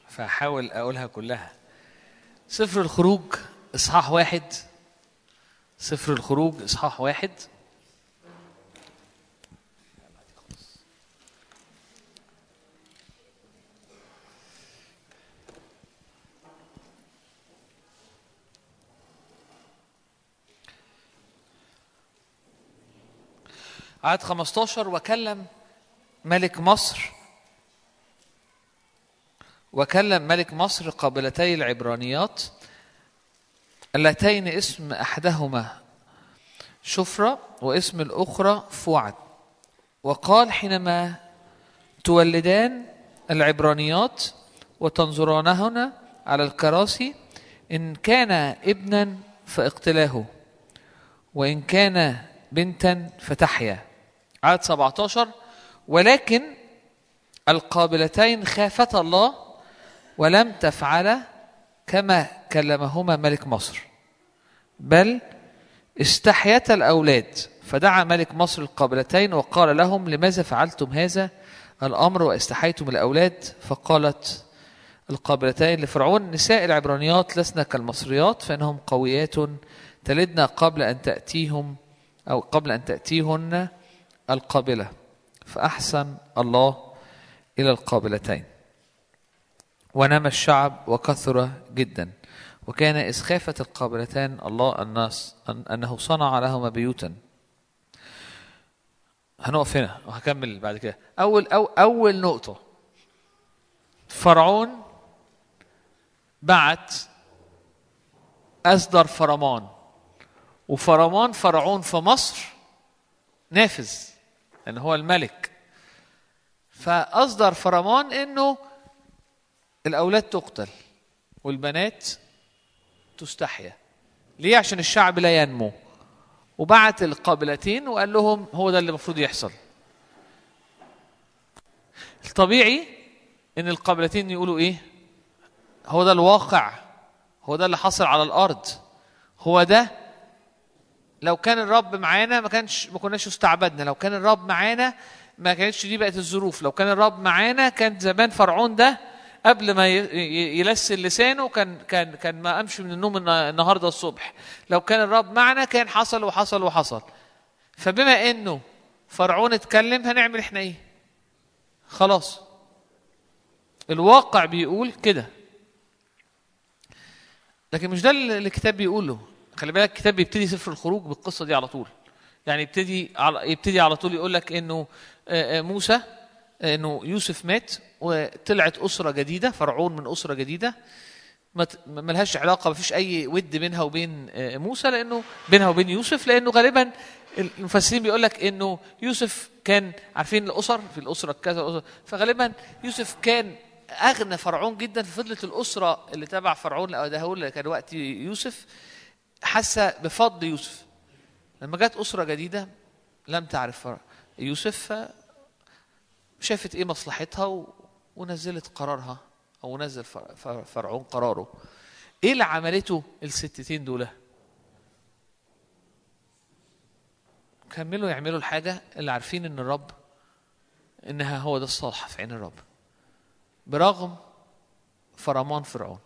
فهحاول أقولها كلها. سفر الخروج إصحاح واحد. سفر الخروج إصحاح واحد. عدد 15 وكلم ملك مصر. وكلم ملك مصر قابلتي العبرانيات اللتين اسم أحدهما شفرة واسم الأخرى فوعد وقال حينما تولدان العبرانيات وتنظرانهن على الكراسي إن كان ابنا فاقتلاه وإن كان بنتا فتحيا. عدد 17 ولكن القابلتين خافتا الله ولم تفعلا كما كلمهما ملك مصر. بل استحيتا الأولاد فدعا ملك مصر القابلتين وقال لهم لماذا فعلتم هذا الأمر واستحيتم الأولاد؟ فقالت القابلتين لفرعون نساء العبرانيات لسنا كالمصريات فإنهم قويات تلدنا قبل أن تأتيهم أو قبل أن تأتيهن القابلة. فأحسن الله إلى القابلتين. ونام الشعب وكثر جدا. وكان إذ خافت القابلتان الله الناس أن أنه صنع لهما بيوتا. هنقف هنا وهكمل بعد كده. أول أو أول نقطة. فرعون بعت أصدر فرمان. وفرمان فرعون في مصر نافذ. لأن هو الملك. فأصدر فرمان إنه الأولاد تقتل والبنات تستحيا. ليه؟ عشان الشعب لا ينمو. وبعت القابلتين وقال لهم هو ده اللي المفروض يحصل. الطبيعي إن القابلتين يقولوا إيه؟ هو ده الواقع. هو ده اللي حصل على الأرض. هو ده لو كان الرب معانا ما كانش ما كناش استعبدنا. لو كان الرب معانا ما كانتش دي بقت الظروف. لو كان الرب معانا كان زمان فرعون ده قبل ما ي- ي- يلسن لسانه كان كان كان ما قامش من النوم النهارده الصبح. لو كان الرب معنا كان حصل وحصل وحصل. فبما انه فرعون اتكلم هنعمل إحنا إيه؟ خلاص. الواقع بيقول كده. لكن مش ده اللي الكتاب بيقوله. خلي بالك الكتاب بيبتدي سفر الخروج بالقصة دي على طول. يعني يبتدي على يبتدي على طول يقول لك إنه آه، آه، موسى آه، إنه يوسف مات وطلعت أسرة جديدة فرعون من أسرة جديدة. ما ت- ما لهاش علاقة ما فيش أي ود بينها وبين موسى لأنه بينها وبين يوسف لأنه غالبا المفسرين بيقول لك إنه يوسف كان عارفين الأسر؟ في الأسرة كذا فغالبا يوسف كان أغنى فرعون جدا ففضلت الأسرة اللي تبع فرعون أو دهول كان وقت يوسف. حاسة بفضل يوسف. لما جت أسرة جديدة لم تعرف يوسف شافت إيه مصلحتها. ونزلت قرارها أو نزل فر- فر- فرعون قراره. إيه اللي عملته الستتين دول كملوا يعملوا الحاجة اللي عارفين إن الرب إنها هو ده الصالح في عين الرب. برغم فرمان فرعون.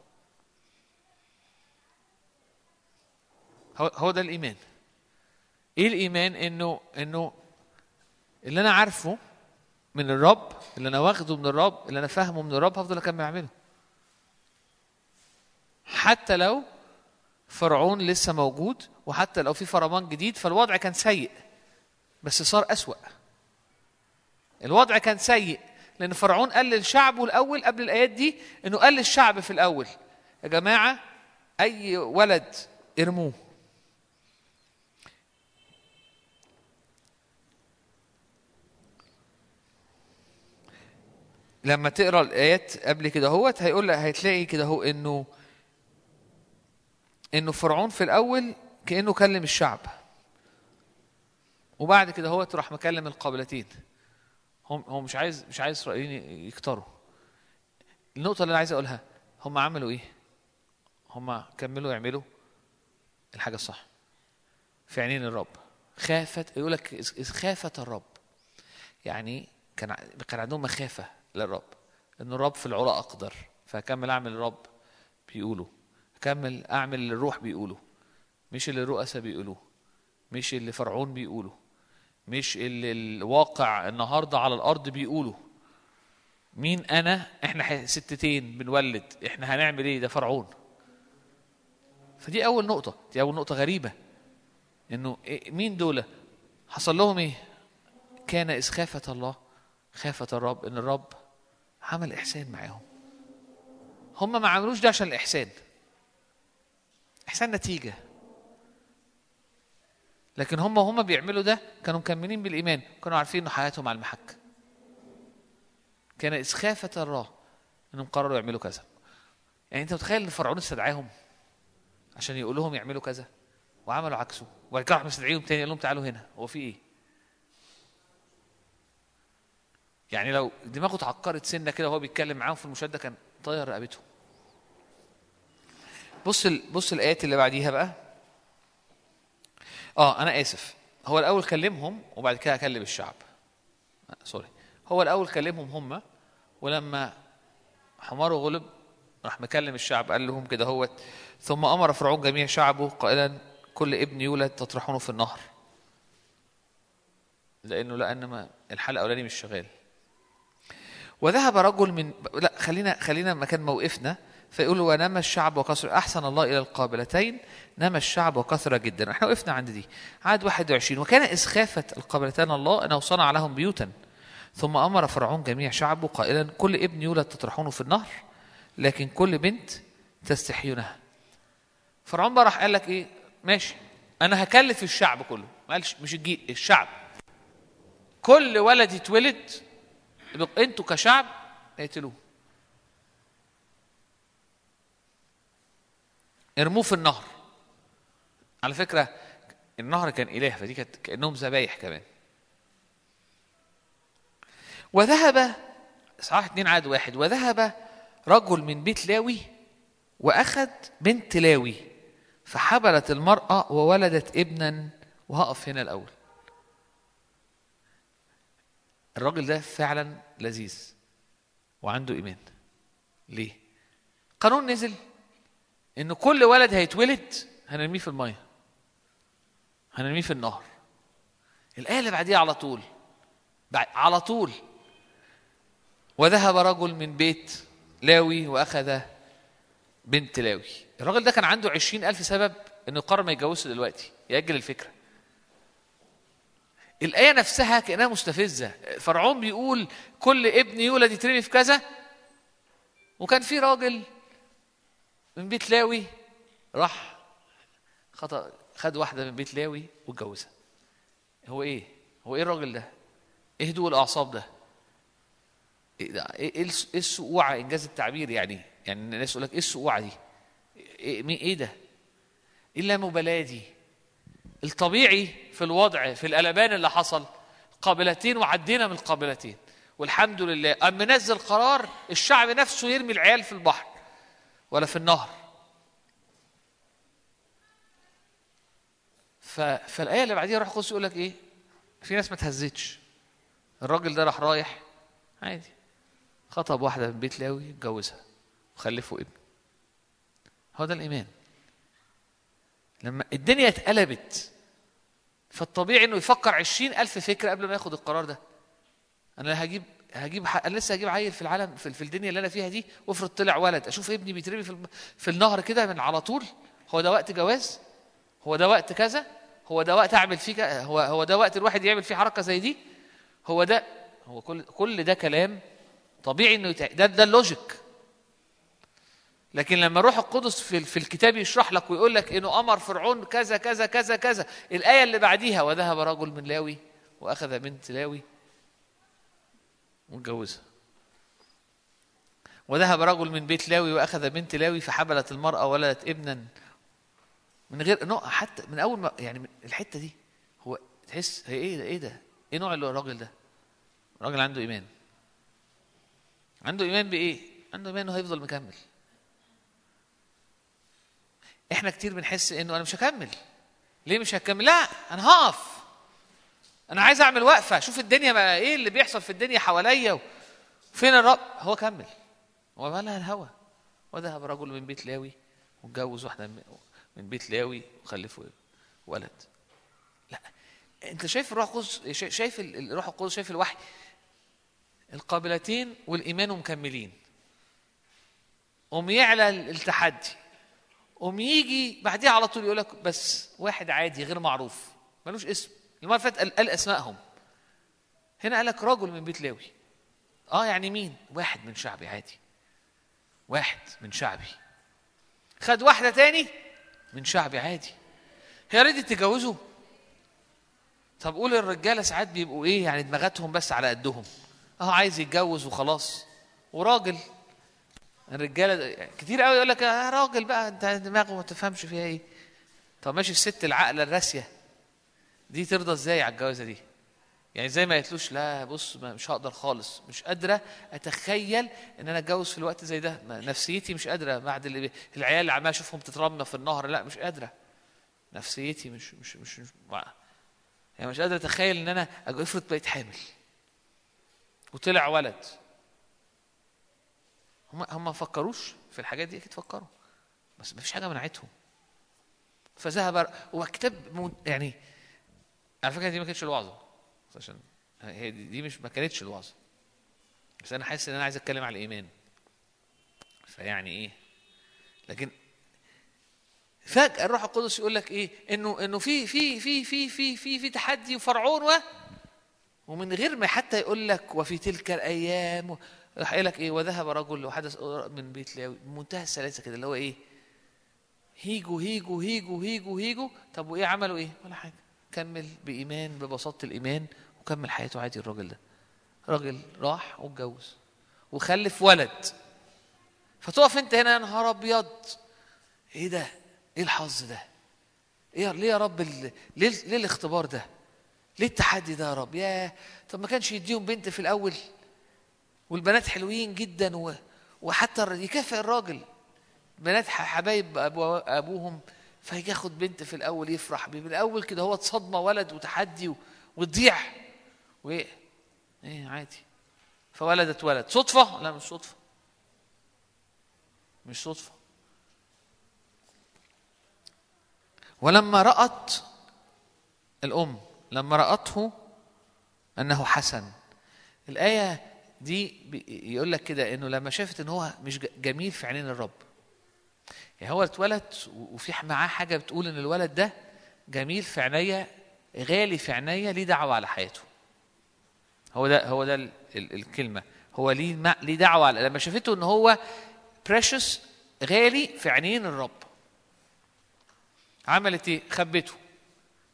هو ده الإيمان. إيه الإيمان؟ إنه إنه اللي أنا عارفه من الرب اللي أنا واخده من الرب اللي أنا فاهمه من الرب هفضل أكمل أعمله. حتى لو فرعون لسه موجود وحتى لو في فرمان جديد فالوضع كان سيء بس صار أسوأ. الوضع كان سيء لأن فرعون قال للشعب الأول قبل الآيات دي إنه قال للشعب في الأول يا جماعة أي ولد ارموه. لما تقرأ الآيات قبل كده هوت هيقول لك هتلاقي كده هو إنه إنه فرعون في الأول كأنه كلم الشعب. وبعد كده هو راح مكلم القابلتين هم هو مش عايز مش عايز إسرائيليين يكتروا. النقطة اللي أنا عايز أقولها هم عملوا إيه؟ هم كملوا يعملوا الحاجة الصح في عينين الرب. خافت يقول لك خافت الرب. يعني كان كان عندهم مخافة. للرب ان الرب في العلا أقدر. فاكمل أعمل الرب بيقولوا اكمل أعمل اللي الروح بيقوله. مش اللي الرؤساء بيقولوه. مش اللي فرعون بيقوله. مش اللي الواقع النهارده على الأرض بيقوله. مين أنا؟ إحنا ستتين بنولد. إحنا هنعمل إيه؟ ده فرعون. فدي أول نقطة. دي أول نقطة غريبة. إنه إيه مين دول؟ حصل لهم إيه؟ كان إذ خافت الله خافت الرب إن الرب عمل إحسان معاهم. هم ما عملوش ده عشان الإحسان. إحسان نتيجة. لكن هم هم بيعملوا ده كانوا مكملين بالإيمان كانوا عارفين إن حياتهم على المحك. كان إذ خافت الله إنهم قرروا يعملوا كذا. يعني أنت متخيل إن فرعون استدعاهم عشان يقول لهم يعملوا كذا؟ وعملوا عكسه. وبعد كده راح مستدعيهم تاني قال لهم تعالوا هنا. هو في إيه؟ يعني لو دماغه اتعكرت سنة كده وهو بيتكلم معاهم في المشاهده كان طاير رقبتهم بص ال... بص الآيات اللي بعديها بقى. آه أنا آسف. هو الأول كلمهم وبعد كده اكلم الشعب. آه، سوري. هو الأول كلمهم هم ولما حماره غلب راح مكلم الشعب قال لهم كده هو ثم أمر فرعون جميع شعبه قائلا كل ابن يولد تطرحونه في النهر. لأنه لأن ما الحلقة الاولاني مش شغال. وذهب رجل من لا خلينا خلينا مكان موقفنا. فيقول ونام الشعب وكثر أحسن الله إلى القابلتين. نام الشعب وكثر جدا. إحنا وقفنا عند دي. عاد 21 وكان اذ خافت القابلتان الله أنه صنع لهم بيوتا. ثم أمر فرعون جميع شعبه قائلا كل ابن يولد تطرحونه في النهر لكن كل بنت تستحيونها. فرعون بقى راح قال لك إيه؟ ماشي أنا هكلف الشعب كله. ما قالش مش الشعب. كل ولد يتولد أنتوا كشعب اقتلوه. ارموه في النهر. على فكرة النهر كان إله فدي كانت كأنهم ذبايح كمان. وذهب اصحاح اتنين عدد واحد وذهب رجل من بيت لاوي وأخذ بنت لاوي فحبلت المرأة وولدت ابنا وهقف هنا الأول. الراجل ده فعلا لذيذ وعنده إيمان. ليه؟ قانون نزل إن كل ولد هيتولد هنرميه في المية. هنرميه في النهر. الآية اللي بعديها على طول. على طول. وذهب رجل من بيت لاوي وأخذ بنت لاوي. الراجل ده كان عنده عشرين ألف سبب انه يقرر ما يتجوزش دلوقتي. يأجل الفكرة. الآية نفسها كأنها مستفزة فرعون بيقول كل ابن يولد يترمي في كذا وكان في راجل من بيت لاوي راح خطأ خد واحدة من بيت لاوي واتجوزها هو إيه؟ هو إيه الراجل ده؟ إيه هدوء الأعصاب ده؟ إيه إيه الس- إيه السقوعة إنجاز التعبير يعني يعني الناس يقول لك إيه السقوعة دي؟ إيه إيه ده؟ إيه اللامبالاة دي؟ الطبيعي في الوضع في القلبان اللي حصل قابلتين وعدينا من القابلتين والحمد لله. أم نزل قرار الشعب نفسه يرمي العيال في البحر ولا في النهر. ف... فالآية اللي بعديها روح القدس يقول لك إيه؟ في ناس ما تهزتش. الراجل ده راح رايح عادي. خطب واحدة من بيت لاوي اتجوزها وخلفوا ابن. هو ده الإيمان. لما الدنيا اتقلبت فالطبيعي إنه يفكر عشرين ألف فكرة قبل ما ياخد القرار ده. أنا هجيب هجيب ح... أنا لسه هجيب عيل في العالم في, في الدنيا اللي أنا فيها دي وافرض طلع ولد أشوف ابني بيترمي في, الم... في النهر كده من على طول هو ده وقت جواز؟ هو ده وقت كذا؟ هو ده وقت أعمل فيه كذا هو هو ده وقت الواحد يعمل فيه حركة زي دي؟ هو ده هو كل كل ده كلام طبيعي إنه يتع... ده ده اللوجيك لكن لما الروح القدس في, في الكتاب يشرح لك ويقول لك إنه أمر فرعون كذا كذا كذا كذا الآية اللي بعديها وذهب رجل من لاوي وأخذ بنت لاوي واتجوزها وذهب رجل من بيت لاوي وأخذ بنت لاوي فحبلت المرأة ولدت ابنا من غير نوع حتى من أول ما يعني من الحتة دي هو تحس هي إيه ده إيه ده؟ إيه نوع الراجل ده؟ راجل عنده إيمان عنده إيمان بإيه؟ عنده إيمان إنه هيفضل مكمل إحنا كتير بنحس إنه أنا مش هكمل. ليه مش هكمل؟ لا أنا هقف. أنا عايز أعمل وقفة أشوف الدنيا بقى إيه اللي بيحصل في الدنيا حواليا فين الرب؟ هو كمل. هو مالها الهوى وذهب رجل من بيت لاوي واتجوز واحدة من بيت لاوي وخلفوا ولد. لا أنت شايف الروح القدس شا- شايف ال- الروح القدس شايف الوحي؟ القابلتين والإيمان مكملين. قوم يعلى التحدي. قوم يجي بعديها على طول يقول لك بس واحد عادي غير معروف ملوش اسم. المره اللي فاتت قال, أسمائهم. هنا قال لك رجل من بيت لاوي. آه يعني مين؟ واحد من شعبي عادي. واحد من شعبي. خد واحدة تاني من شعبي عادي. هي ريدي تتجوزوا طب قول الرجالة ساعات بيبقوا إيه يعني دماغاتهم بس على قدهم. آه عايز يتجوز وخلاص. وراجل الرجالة كتير قوي يقول لك يا راجل بقى انت دماغه ما تفهمش فيها إيه. طب ماشي الست العقله الراسية. دي ترضى إزاي على الجوازة دي؟ يعني زي ما قالتلوش لا بص مش هقدر خالص مش قادرة أتخيل إن أنا أتجوز في الوقت زي ده. نفسيتي مش قادرة بعد اللي. العيال اللي عمال أشوفهم تترمى في النهر لا مش قادرة. نفسيتي مش مش مش, مش يعني مش قادرة أتخيل إن أنا افرض بقيت حامل وطلع ولد هم هم ما فكروش في الحاجات دي أكيد فكروا. بس ما فيش حاجة منعتهم. فذهب هو كتاب يعني على فكرة دي ما كانتش الوعظة. عشان هي دي, مش ما كانتش الوعظة. بس أنا حاسس إن أنا عايز أتكلم على الإيمان. فيعني إيه؟ لكن فجأة الروح القدس يقول لك إيه؟ إنه إنه في في في في في في في تحدي وفرعون و ومن غير ما حتى يقول لك وفي تلك الأيام راح قايل لك إيه وذهب رجل وحدث من بيت لاوي بمنتهى السلاسة كده اللي هو إيه؟ هيجوا هيجوا هيجوا هيجوا هيجوا طب وإيه عملوا إيه؟ ولا حاجة. كمل بإيمان ببساطة الإيمان وكمل حياته عادي الراجل ده. راجل راح واتجوز وخلف ولد. فتقف أنت هنا يا نهار أبيض! إيه ده؟ إيه الحظ ده؟ إيه ليه يا رب ال... ليه ليه الاختبار ده؟ ليه التحدي ده يا رب؟ يا طب ما كانش يديهم بنت في الأول. والبنات حلوين جدا و... وحتى يكافئ الراجل. بنات حبايب أبو... أبوهم فياخد بنت في الأول يفرح بيه. من الأول كده هو صدمه ولد وتحدي و... وتضيع. وايه إيه عادي. فولدت ولد. صدفة؟ لا مش صدفة. مش صدفة. ولما رأت الأم لما رأته أنه حسن. الآية دي يقول لك كده إنه لما شافت إن هو مش جميل في عينين الرب. يعني هو اتولد وفي معاه حاجة بتقول إن الولد ده جميل في عينيا غالي في عينيا ليه دعوة على حياته. هو ده هو ده ال- ال- الكلمة. هو ليه ليه دعوة على لما شافته إن هو بريشس غالي في عينين الرب. عملت إيه؟ خبته.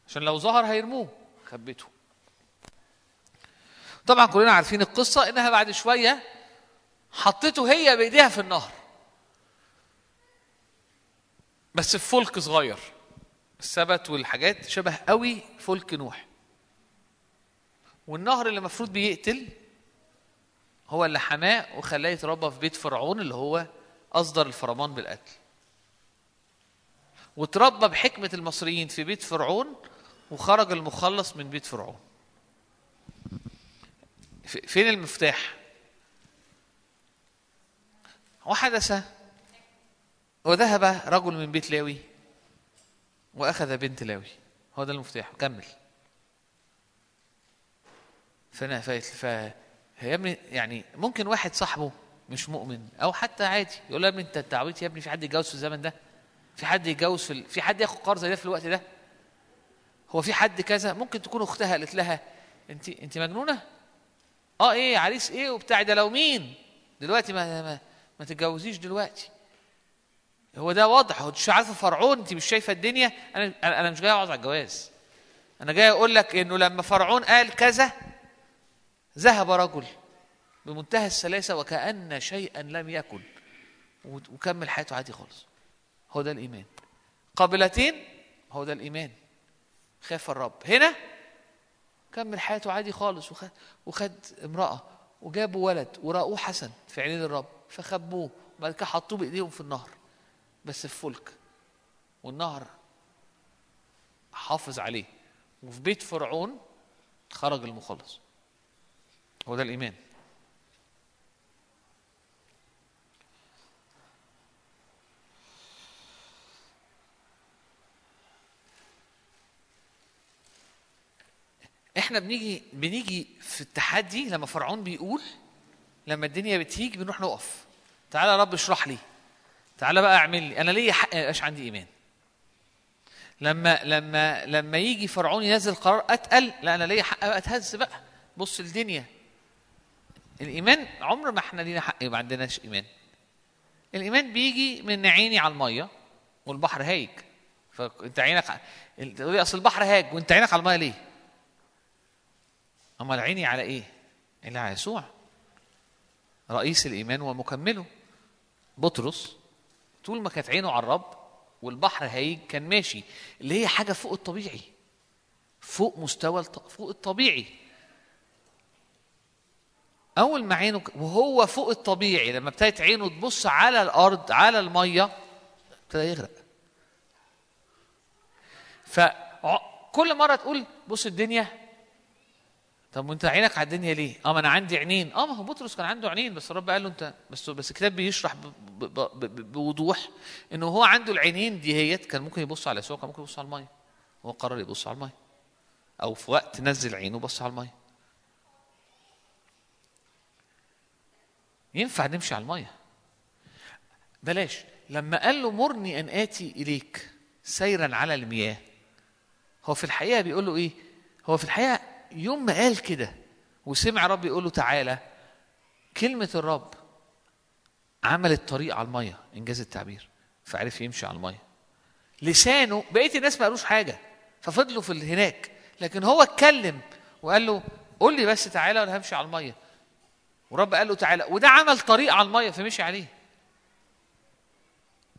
عشان لو ظهر هيرموه. خبته. طبعا كلنا عارفين القصة إنها بعد شوية حطته هي بإيديها في النهر. بس في فلك صغير. السبت والحاجات شبه قوي فلك نوح. والنهر اللي المفروض بيقتل هو اللي حماه وخلاه يتربى في بيت فرعون اللي هو أصدر الفرمان بالقتل. وتربى بحكمة المصريين في بيت فرعون وخرج المخلص من بيت فرعون. فين المفتاح؟ وحدث. وذهب رجل من بيت لاوي. وأخذ بنت لاوي. هو ده المفتاح. كمل. فانا ف... ف... يا ابني يعني ممكن واحد صاحبه مش مؤمن. أو حتى عادي. يقول له يا ابني أنت تعويت يا ابني في حد يتجوز في الزمن ده؟ في حد يتجوز في ال... في حد ياخد قرض زي ده في الوقت ده؟ هو في حد كذا؟ ممكن تكون أختها قالت لها انت انت مجنونة؟ آه إيه عريس إيه وبتاع ده لو مين؟ دلوقتي ما ما, ما تتجوزيش دلوقتي. هو ده واضح هو مش عارفه فرعون انت مش شايفة الدنيا؟ أنا أنا مش جاي أوعظ على الجواز. أنا جاي أقول لك إنه لما فرعون قال كذا ذهب رجل بمنتهى السلاسة وكأن شيئا لم يكن وكمل حياته عادي خالص. هو ده الإيمان. قابلتين؟ هو ده الإيمان. خاف الرب. هنا كمل حياته عادي خالص وخد, وخد امرأة وجابوا ولد ورأوه حسن في عينين الرب فخبوه وبعد كده حطوه بإيديهم في النهر. بس في فلك. والنهر حافظ عليه. وفي بيت فرعون خرج المخلص. هو ده الإيمان. إحنا بنيجي بنيجي في التحدي لما فرعون بيقول لما الدنيا بتهيج بنروح نقف. تعالى يا رب اشرح لي. تعالى بقى اعمل لي. أنا ليا حق ما يبقاش عندي ايمان. لما لما لما يجي فرعون ينزل قرار اتقل لا أنا ليا حق بقى اتهز بقى. بص الدنيا. الايمان عمر ما إحنا لينا حق ما عندناش ايمان. الايمان بيجي من عيني على المية والبحر هايج. فانت عينك تقول أصل البحر هاج وانت عينك على المية ليه؟ امال عيني على إيه؟ اللي على يسوع. رئيس الإيمان ومكمله. بطرس طول ما كانت عينه على الرب والبحر هايج كان ماشي. اللي هي حاجة فوق الطبيعي. فوق مستوى فوق الطبيعي. أول ما عينه وهو فوق الطبيعي لما ابتدت عينه تبص على الأرض على المية ابتدى يغرق. فكل مرة تقول بص الدنيا طب وانت عينك على الدنيا ليه؟ آه ما أنا عندي عينين، آه ما هو بطرس كان عنده عينين بس الرب قال له انت بس بس الكتاب بيشرح بوضوح انه هو عنده العينين دي هيت كان ممكن يبص على يسوع كان ممكن يبص على المية. هو قرر يبص على المية. أو في وقت نزل عينه بص على المية. ينفع نمشي على المية. بلاش لما قال له مرني أن آتي إليك سيرا على المياه هو في الحقيقة بيقول له إيه؟ هو في الحقيقة يوم ما قال كده وسمع رب يقول له تعالى كلمة الرب عملت طريق على المية إنجاز التعبير فعرف يمشي على المية. لسانه بقية الناس ما قالوش حاجة ففضلوا في هناك. لكن هو اتكلم وقال له قول لي بس تعالى وأنا همشي على المية. ورب قال له تعالى وده عمل طريق على المية فمشي عليه.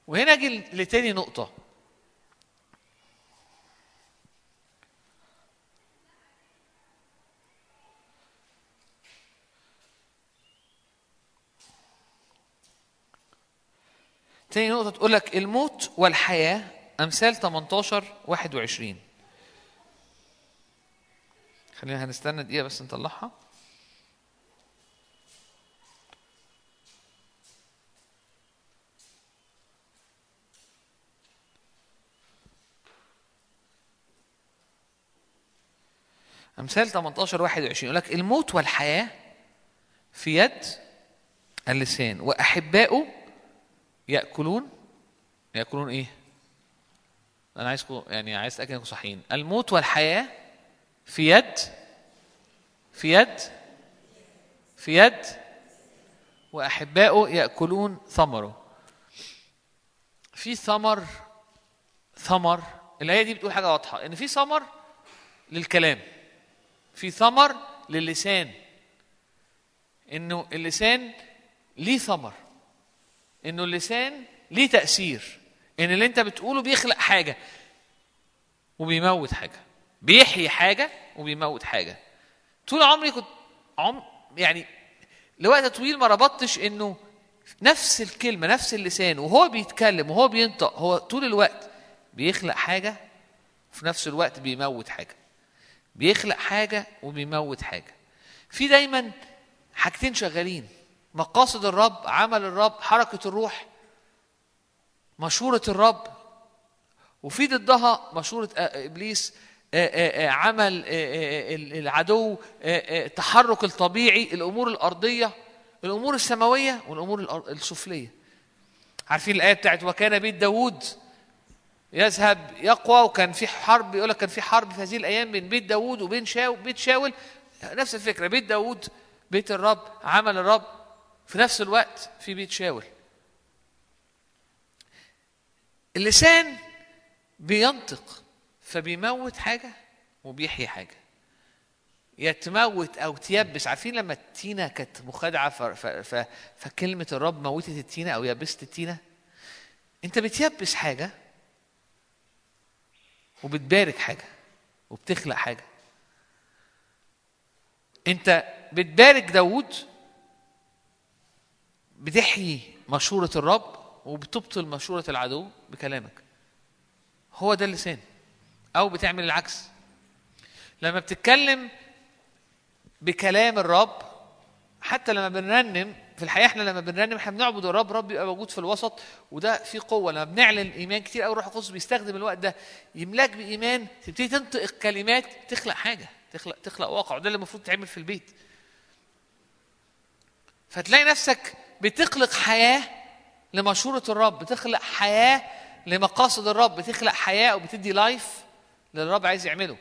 وهنا أجي لتاني نقطة. تاني نقطة تقول لك الموت والحياة أمثال 18 21 خلينا هنستنى دقيقة بس نطلعها. أمثال 18 21 يقول لك الموت والحياة في يد اللسان وأحباؤه يأكلون؟ يأكلون إيه؟ أنا عايزكم يعني عايز أتأكد إنكم صحيين الموت والحياة في يد؟ في يد؟ في يد؟ وأحباؤه يأكلون ثمره. في ثمر ثمر الآية دي بتقول حاجة واضحة إن في ثمر للكلام في ثمر للسان. إنه اللسان ليه ثمر. إنه اللسان ليه تأثير. إن اللي أنت بتقوله بيخلق حاجة وبيموت حاجة. بيحيي حاجة وبيموت حاجة. طول عمري كنت عم يعني لوقت طويل ما ربطتش إنه نفس الكلمة نفس اللسان وهو بيتكلم وهو بينطق هو طول الوقت بيخلق حاجة وفي نفس الوقت بيموت حاجة. بيخلق حاجة وبيموت حاجة. في دايما حاجتين شغالين. مقاصد الرب عمل الرب حركة الروح مشورة الرب. وفي ضدها مشورة إبليس عمل العدو التحرك الطبيعي الأمور الأرضية الأمور السماوية والأمور السفلية. عارفين الآية بتاعت وكان بيت داوود يذهب يقوى وكان في حرب يقول لك كان في حرب في هذه الأيام بين بيت داوود وبين شاول بيت شاول. نفس الفكرة بيت داوود بيت الرب عمل الرب. في نفس الوقت في بيت شاول اللسان بينطق فبيموت حاجة وبيحيي حاجة. يا تموت أو تيبس. عارفين لما التينة كانت مخادعة ف... ف... ف... فكلمة الرب موتت التينة أو يبست التينة؟ أنت بتيبس حاجة وبتبارك حاجة وبتخلق حاجة. أنت بتبارك داود بتحيي مشورة الرب وبتبطل مشورة العدو بكلامك. هو ده اللسان. أو بتعمل العكس. لما بتتكلم بكلام الرب حتى لما بنرنم في الحقيقة إحنا لما بنرنم إحنا بنعبد الرب رب يبقى موجود في الوسط وده في قوة. لما بنعلن إيمان كتير قوي الروح القدس بيستخدم الوقت ده يملاك بإيمان تبتدي تنطق كلمات تخلق حاجة تخلق تخلق واقع وده اللي المفروض تعمل في البيت. فتلاقي نفسك بتخلق حياة لمشورة الرب بتخلق حياة لمقاصد الرب بتخلق حياة وبتدي لايف للي الرب عايز يعمله.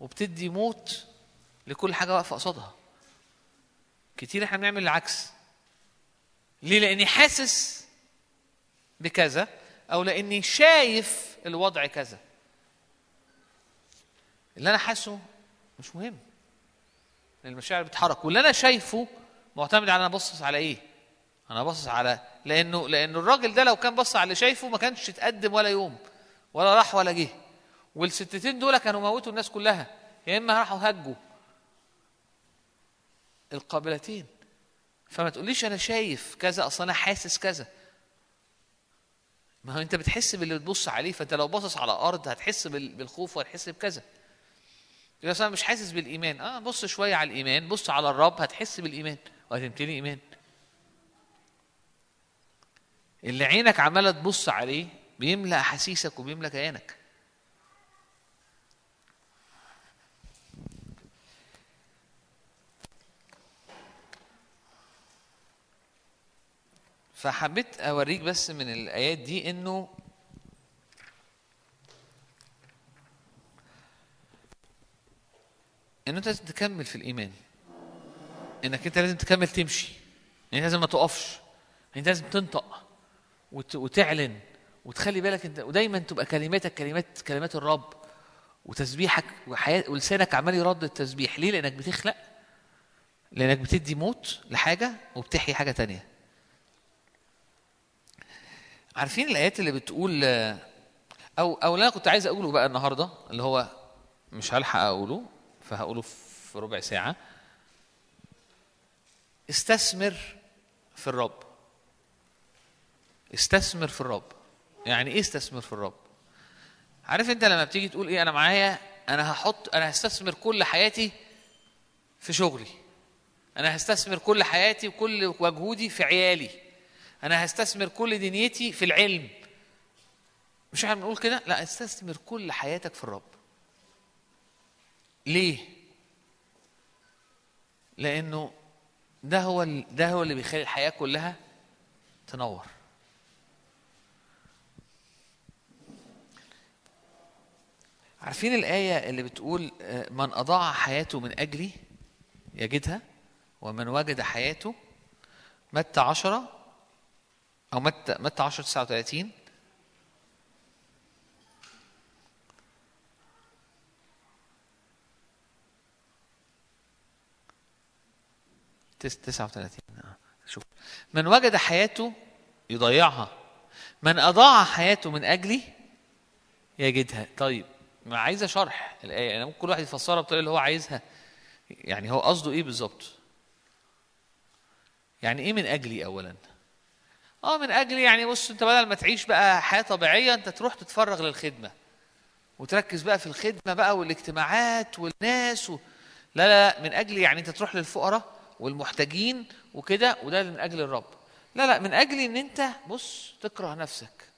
وبتدي موت لكل حاجة واقفة قصادها. كتير إحنا بنعمل العكس. ليه؟ لأني حاسس بكذا أو لأني شايف الوضع كذا. اللي أنا حاسه مش مهم. المشاعر بتتحرك. واللي أنا شايفه معتمد على أنا باصص على إيه. أنا باصص على لأنه لأنه الراجل ده لو كان بص على اللي شايفه ما كانش اتقدم ولا يوم ولا راح ولا جه. والستتين دول كانوا موتوا الناس كلها يا إما راحوا هجوا. القابلتين. فما تقوليش أنا شايف كذا أصلا أنا حاسس كذا. ما هو أنت بتحس باللي بتبص عليه فأنت لو باصص على أرض هتحس بالخوف وهتحس بكذا. يقول أنا مش حاسس بالإيمان. آه بص شوية على الإيمان بص على الرب هتحس بالإيمان. وهتمتلي إيمان. اللي عينك عمالة تبص عليه بيملى أحاسيسك وبيملى كيانك. فحبيت أوريك بس من الآيات دي إنه ان أنت لازم تكمل في الإيمان. إنك أنت لازم تكمل تمشي. أنت لازم ما تقفش. أنت لازم تنطق. وتعلن وتخلي بالك انت ودايما تبقى كلماتك كلمات كلمات الرب وتسبيحك ولسانك عمال يرد التسبيح. ليه؟ لأنك بتخلق لأنك بتدي موت لحاجة وبتحيي حاجة تانية. عارفين الآيات اللي بتقول أو أو اللي أنا كنت عايز أقوله بقى النهارده اللي هو مش هلحق أقوله فهقوله في ربع ساعة. استثمر في الرب. استثمر في الرب. يعني إيه استثمر في الرب؟ عارف أنت لما بتيجي تقول إيه أنا معايا أنا هحط أنا هستثمر كل حياتي في شغلي. أنا هستثمر كل حياتي وكل مجهودي في عيالي. أنا هستثمر كل دنيتي في العلم. مش إحنا بنقول كده؟ لا استثمر كل حياتك في الرب. ليه؟ لأنه ده هو ده هو اللي بيخلي الحياة كلها تنور. عارفين الآية اللي بتقول آه، من أضاع حياته من أجلي يجدها ومن وجد حياته متى عشرة أو متى متى عشرة تسعة وثلاثين تس- تسعة وثلاثين آه، شوف. من وجد حياته يضيعها من أضاع حياته من أجلي يجدها. طيب ما عايزة شرح. الآية يعني ممكن كل واحد يفسرها بالطريقة اللي هو عايزها. يعني هو قصده إيه بالظبط؟ يعني إيه من أجلي اولا؟ آه من أجلي يعني بص أنت بدل ما تعيش بقى حياة طبيعية أنت تروح تتفرغ للخدمة. وتركز بقى في الخدمة بقى والاجتماعات والناس و... لا لا لا من أجلي يعني أنت تروح للفقراء والمحتاجين وكده وده من أجل الرب. لا لا من أجلي إن أنت بص تكره نفسك.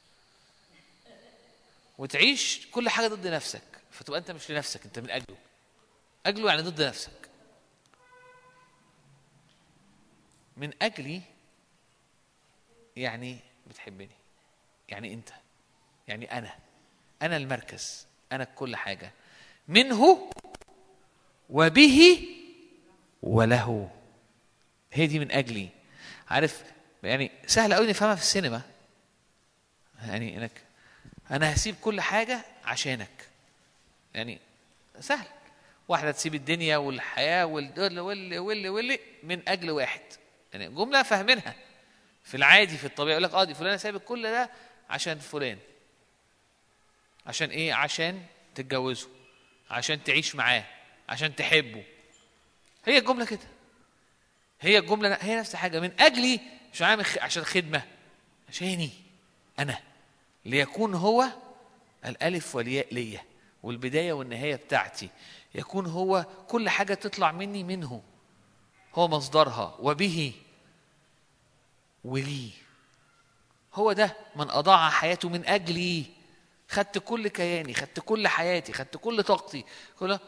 وتعيش كل حاجة ضد نفسك فتبقى أنت مش لنفسك أنت من أجله. أجله يعني ضد نفسك. من أجلي يعني بتحبني. يعني أنت. يعني أنا. أنا المركز. أنا كل حاجة. منه وبه وله. هي دي من أجلي. عارف يعني سهل قوي نفهمها في السينما. يعني إنك أنا هسيب كل حاجة عشانك. يعني سهل. واحدة تسيب الدنيا والحياة والدول واللي واللي واللي من أجل واحد. يعني جملة فاهمينها. في العادي في الطبيعي يقول لك آه دي فلانة سايبت كل ده عشان فلان. عشان إيه؟ عشان تتجوزه. عشان تعيش معاه. عشان تحبه. هي الجمله كده. هي الجمله هي نفس الحاجة. من أجلي مش عشان خدمة. عشاني. أنا. ليكون هو الألف والياء ليا والبداية والنهاية بتاعتي. يكون هو كل حاجة تطلع مني منه. هو مصدرها. وبه. ولي. هو ده من أضاع حياته من أجلي. خدت كل كياني خدت كل حياتي خدت كل طاقتي كل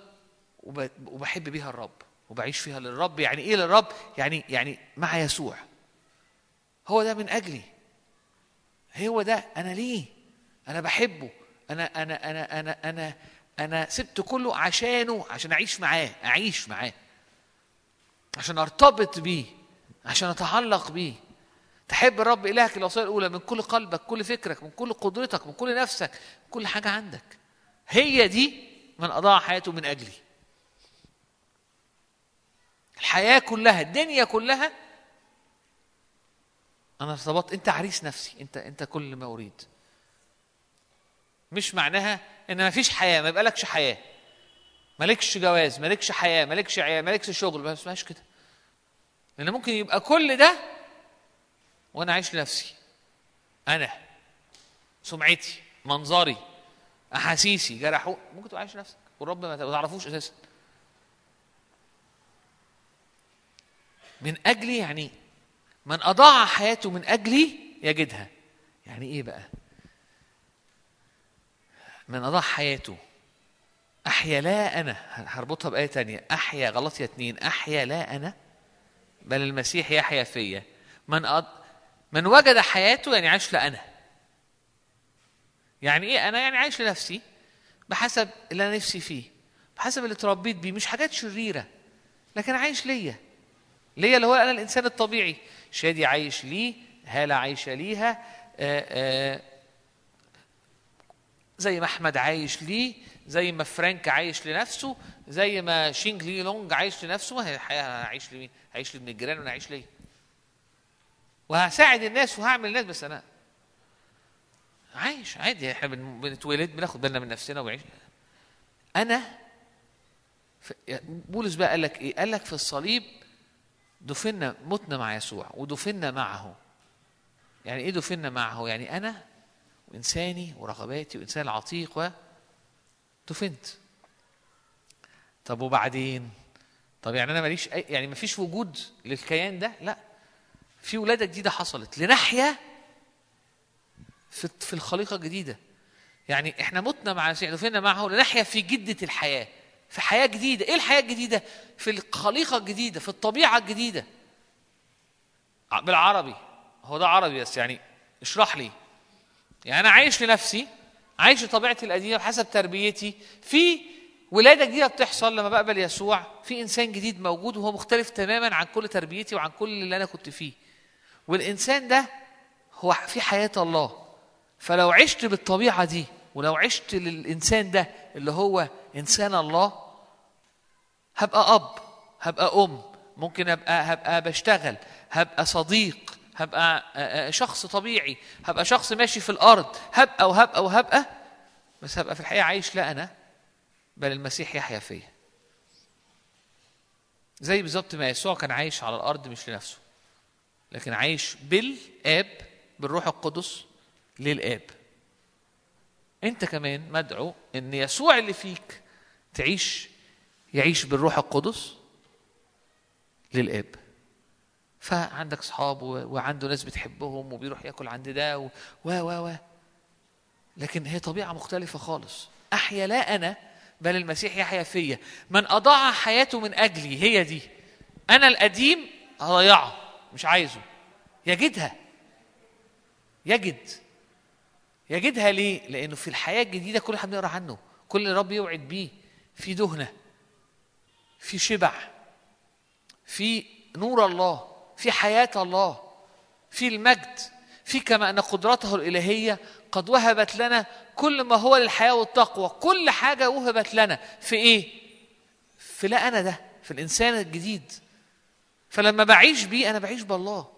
وب- وبحب بيها الرب. وبعيش فيها للرب. يعني إيه للرب؟ يعني يعني مع يسوع. هو ده من أجلي. هو ده أنا ليه؟ أنا بحبه. أنا أنا أنا أنا أنا أنا سبت كله عشانه عشان أعيش معاه أعيش معاه. عشان أرتبط بيه عشان أتعلق بيه. تحب الرب إلهك الوصية الأولى من كل قلبك كل فكرك من كل قدرتك من كل نفسك من كل حاجة عندك. هي دي من اضاع حياته من أجلي. الحياة كلها الدنيا كلها أنا ارتبطت أنت عريس نفسي أنت أنت كل ما أريد. مش معناها إن ما فيش حياة ما يبقالكش حياة. مالكش جواز مالكش حياة مالكش عيال مالكش شغل ما اسمهاش كده. لأن ممكن يبقى كل ده وأنا عايش لنفسي. أنا سمعتي منظري أحاسيسي جرحوا ممكن تبقى عايش لنفسك. والرب ما تعرفوش أساسا. من اجلي يعني من أضاع حياته من اجلي يجدها. يعني إيه بقى؟ من أضاع حياته. أحيا لا أنا. هربطها بآية تانية. أحيا غلطية اتنين. أحيا لا أنا. بل المسيح يحيا فيا. من أض... من وجد حياته يعني عايش لانا يعني إيه أنا؟ يعني عايش لنفسي بحسب اللي أنا نفسي فيه. بحسب اللي اتربيت بيه. مش حاجات شريرة. لكن عايش ليا. ليا اللي هو أنا الإنسان الطبيعي. شادي عايش ليه هالة عايشة ليها آآ آآ زي ما أحمد عايش ليه زي ما فرانك عايش لنفسه زي ما شينج لي لونج عايش لنفسه. ما هي الحياة هعيش لمين؟ هعيش لابن الجيران وأنا عايش ليا؟ وهساعد الناس وهعمل الناس بس أنا عايش عادي. إحنا بن- بنتولد بناخد بالنا من نفسنا وبنعيش أنا بولس بقى قال لك إيه؟ قال لك في الصليب دفنا متنا مع يسوع ودفنا معه. يعني إيه دفنا معه؟ يعني أنا وإنساني ورغباتي وإنسان العتيق و دفنت. طب وبعدين؟ طب يعني أنا ماليش أي يعني مفيش وجود للكيان ده؟ لا. في ولادة جديدة حصلت لنحيا في في الخليقة الجديدة. يعني إحنا متنا مع دفنا معه لنحيا في جدة الحياة. في حياة جديدة. إيه الحياة الجديدة؟ في الخليقة الجديدة في الطبيعة الجديدة. بالعربي. هو ده عربي بس يعني اشرح لي. يعني أنا عايش لنفسي عايش لطبيعتي القديمة بحسب تربيتي. في ولادة جديدة بتحصل لما بقبل يسوع. في إنسان جديد موجود وهو مختلف تماما عن كل تربيتي وعن كل اللي أنا كنت فيه. والإنسان ده هو في حياة الله. فلو عشت بالطبيعة دي ولو عشت للإنسان ده اللي هو إنسان الله هبقى أب هبقى أم ممكن أبقى هبقى بشتغل هبقى صديق هبقى آه، آه، شخص طبيعي هبقى شخص ماشي في الأرض هبقى وهبقى وهبقى بس هبقى في الحقيقة عايش لا أنا بل المسيح يحيا فيا. زي بالظبط ما يسوع كان عايش على الأرض مش لنفسه لكن عايش بالآب بالروح القدس للآب. أنت كمان مدعو إن يسوع اللي فيك تعيش يعيش بالروح القدس للآب. فعندك اصحاب و- وعنده ناس بتحبهم وبيروح ياكل عند ده و و و. لكن هي طبيعة مختلفة خالص. أحيا لا أنا بل المسيح يحيا فيا. من أضاع حياته من أجلي هي دي. أنا القديم هضيعه مش عايزه. يجدها. يجد. يجدها ليه؟ لأنه في الحياة الجديدة كل إحنا بنقرا عنه. كل اللي رب يوعد بيه. في دهنة. في شبع في نور الله في حياة الله في المجد في كما أن قدرته الإلهية قد وهبت لنا كل ما هو للحياة والتقوى كل حاجة وهبت لنا. في إيه؟ في لا أنا ده في الإنسان الجديد. فلما بعيش بيه أنا بعيش بالله.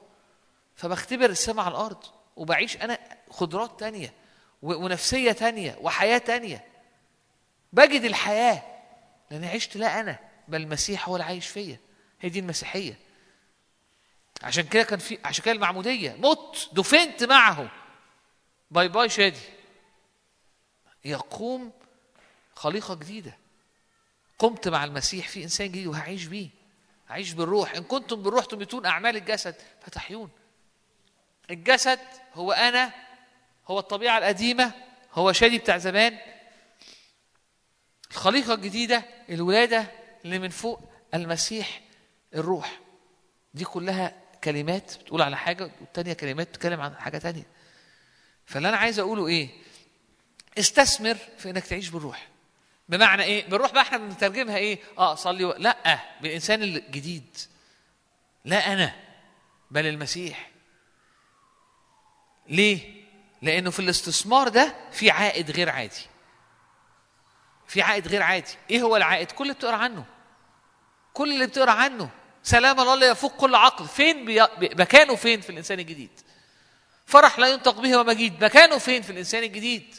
فبختبر السماء على الأرض وبعيش أنا خضرات تانية ونفسية تانية وحياة تانية. بجد الحياة لأني عشت لا أنا. بل المسيح هو اللي عايش فيا. هي دي المسيحية. عشان كده كان في عشان كده المعمودية. مت دفنت معه. bye bye شادي. يقوم خليقة جديدة. قمت مع المسيح في إنسان جديد وهعيش بيه. هعيش بالروح. إن كنتم بالروح تميتون أعمال الجسد فتحيون. الجسد هو أنا هو الطبيعة القديمة هو شادي بتاع زمان. الخليقة الجديدة الولادة اللي من فوق المسيح الروح. دي كلها كلمات بتقول على حاجة والتانية كلمات بتتكلم عن حاجة تانية. فاللي أنا عايز أقوله إيه؟ استثمر في إنك تعيش بالروح. بمعنى إيه؟ بالروح بقى إحنا بنترجمها إيه؟ آه صلي و... لأ بالإنسان الجديد. لا أنا بل المسيح. ليه؟ لأنه في الاستثمار ده في عائد غير عادي. في عائد غير عادي، إيه هو العائد؟ كل اللي بتقرأ عنه. كل اللي بتقرأ عنه سلام الله اللي يفوق كل عقل، فين بي... مكانه فين في الإنسان الجديد؟ فرح لا ينطق به ومجيد، مكانه فين في الإنسان الجديد؟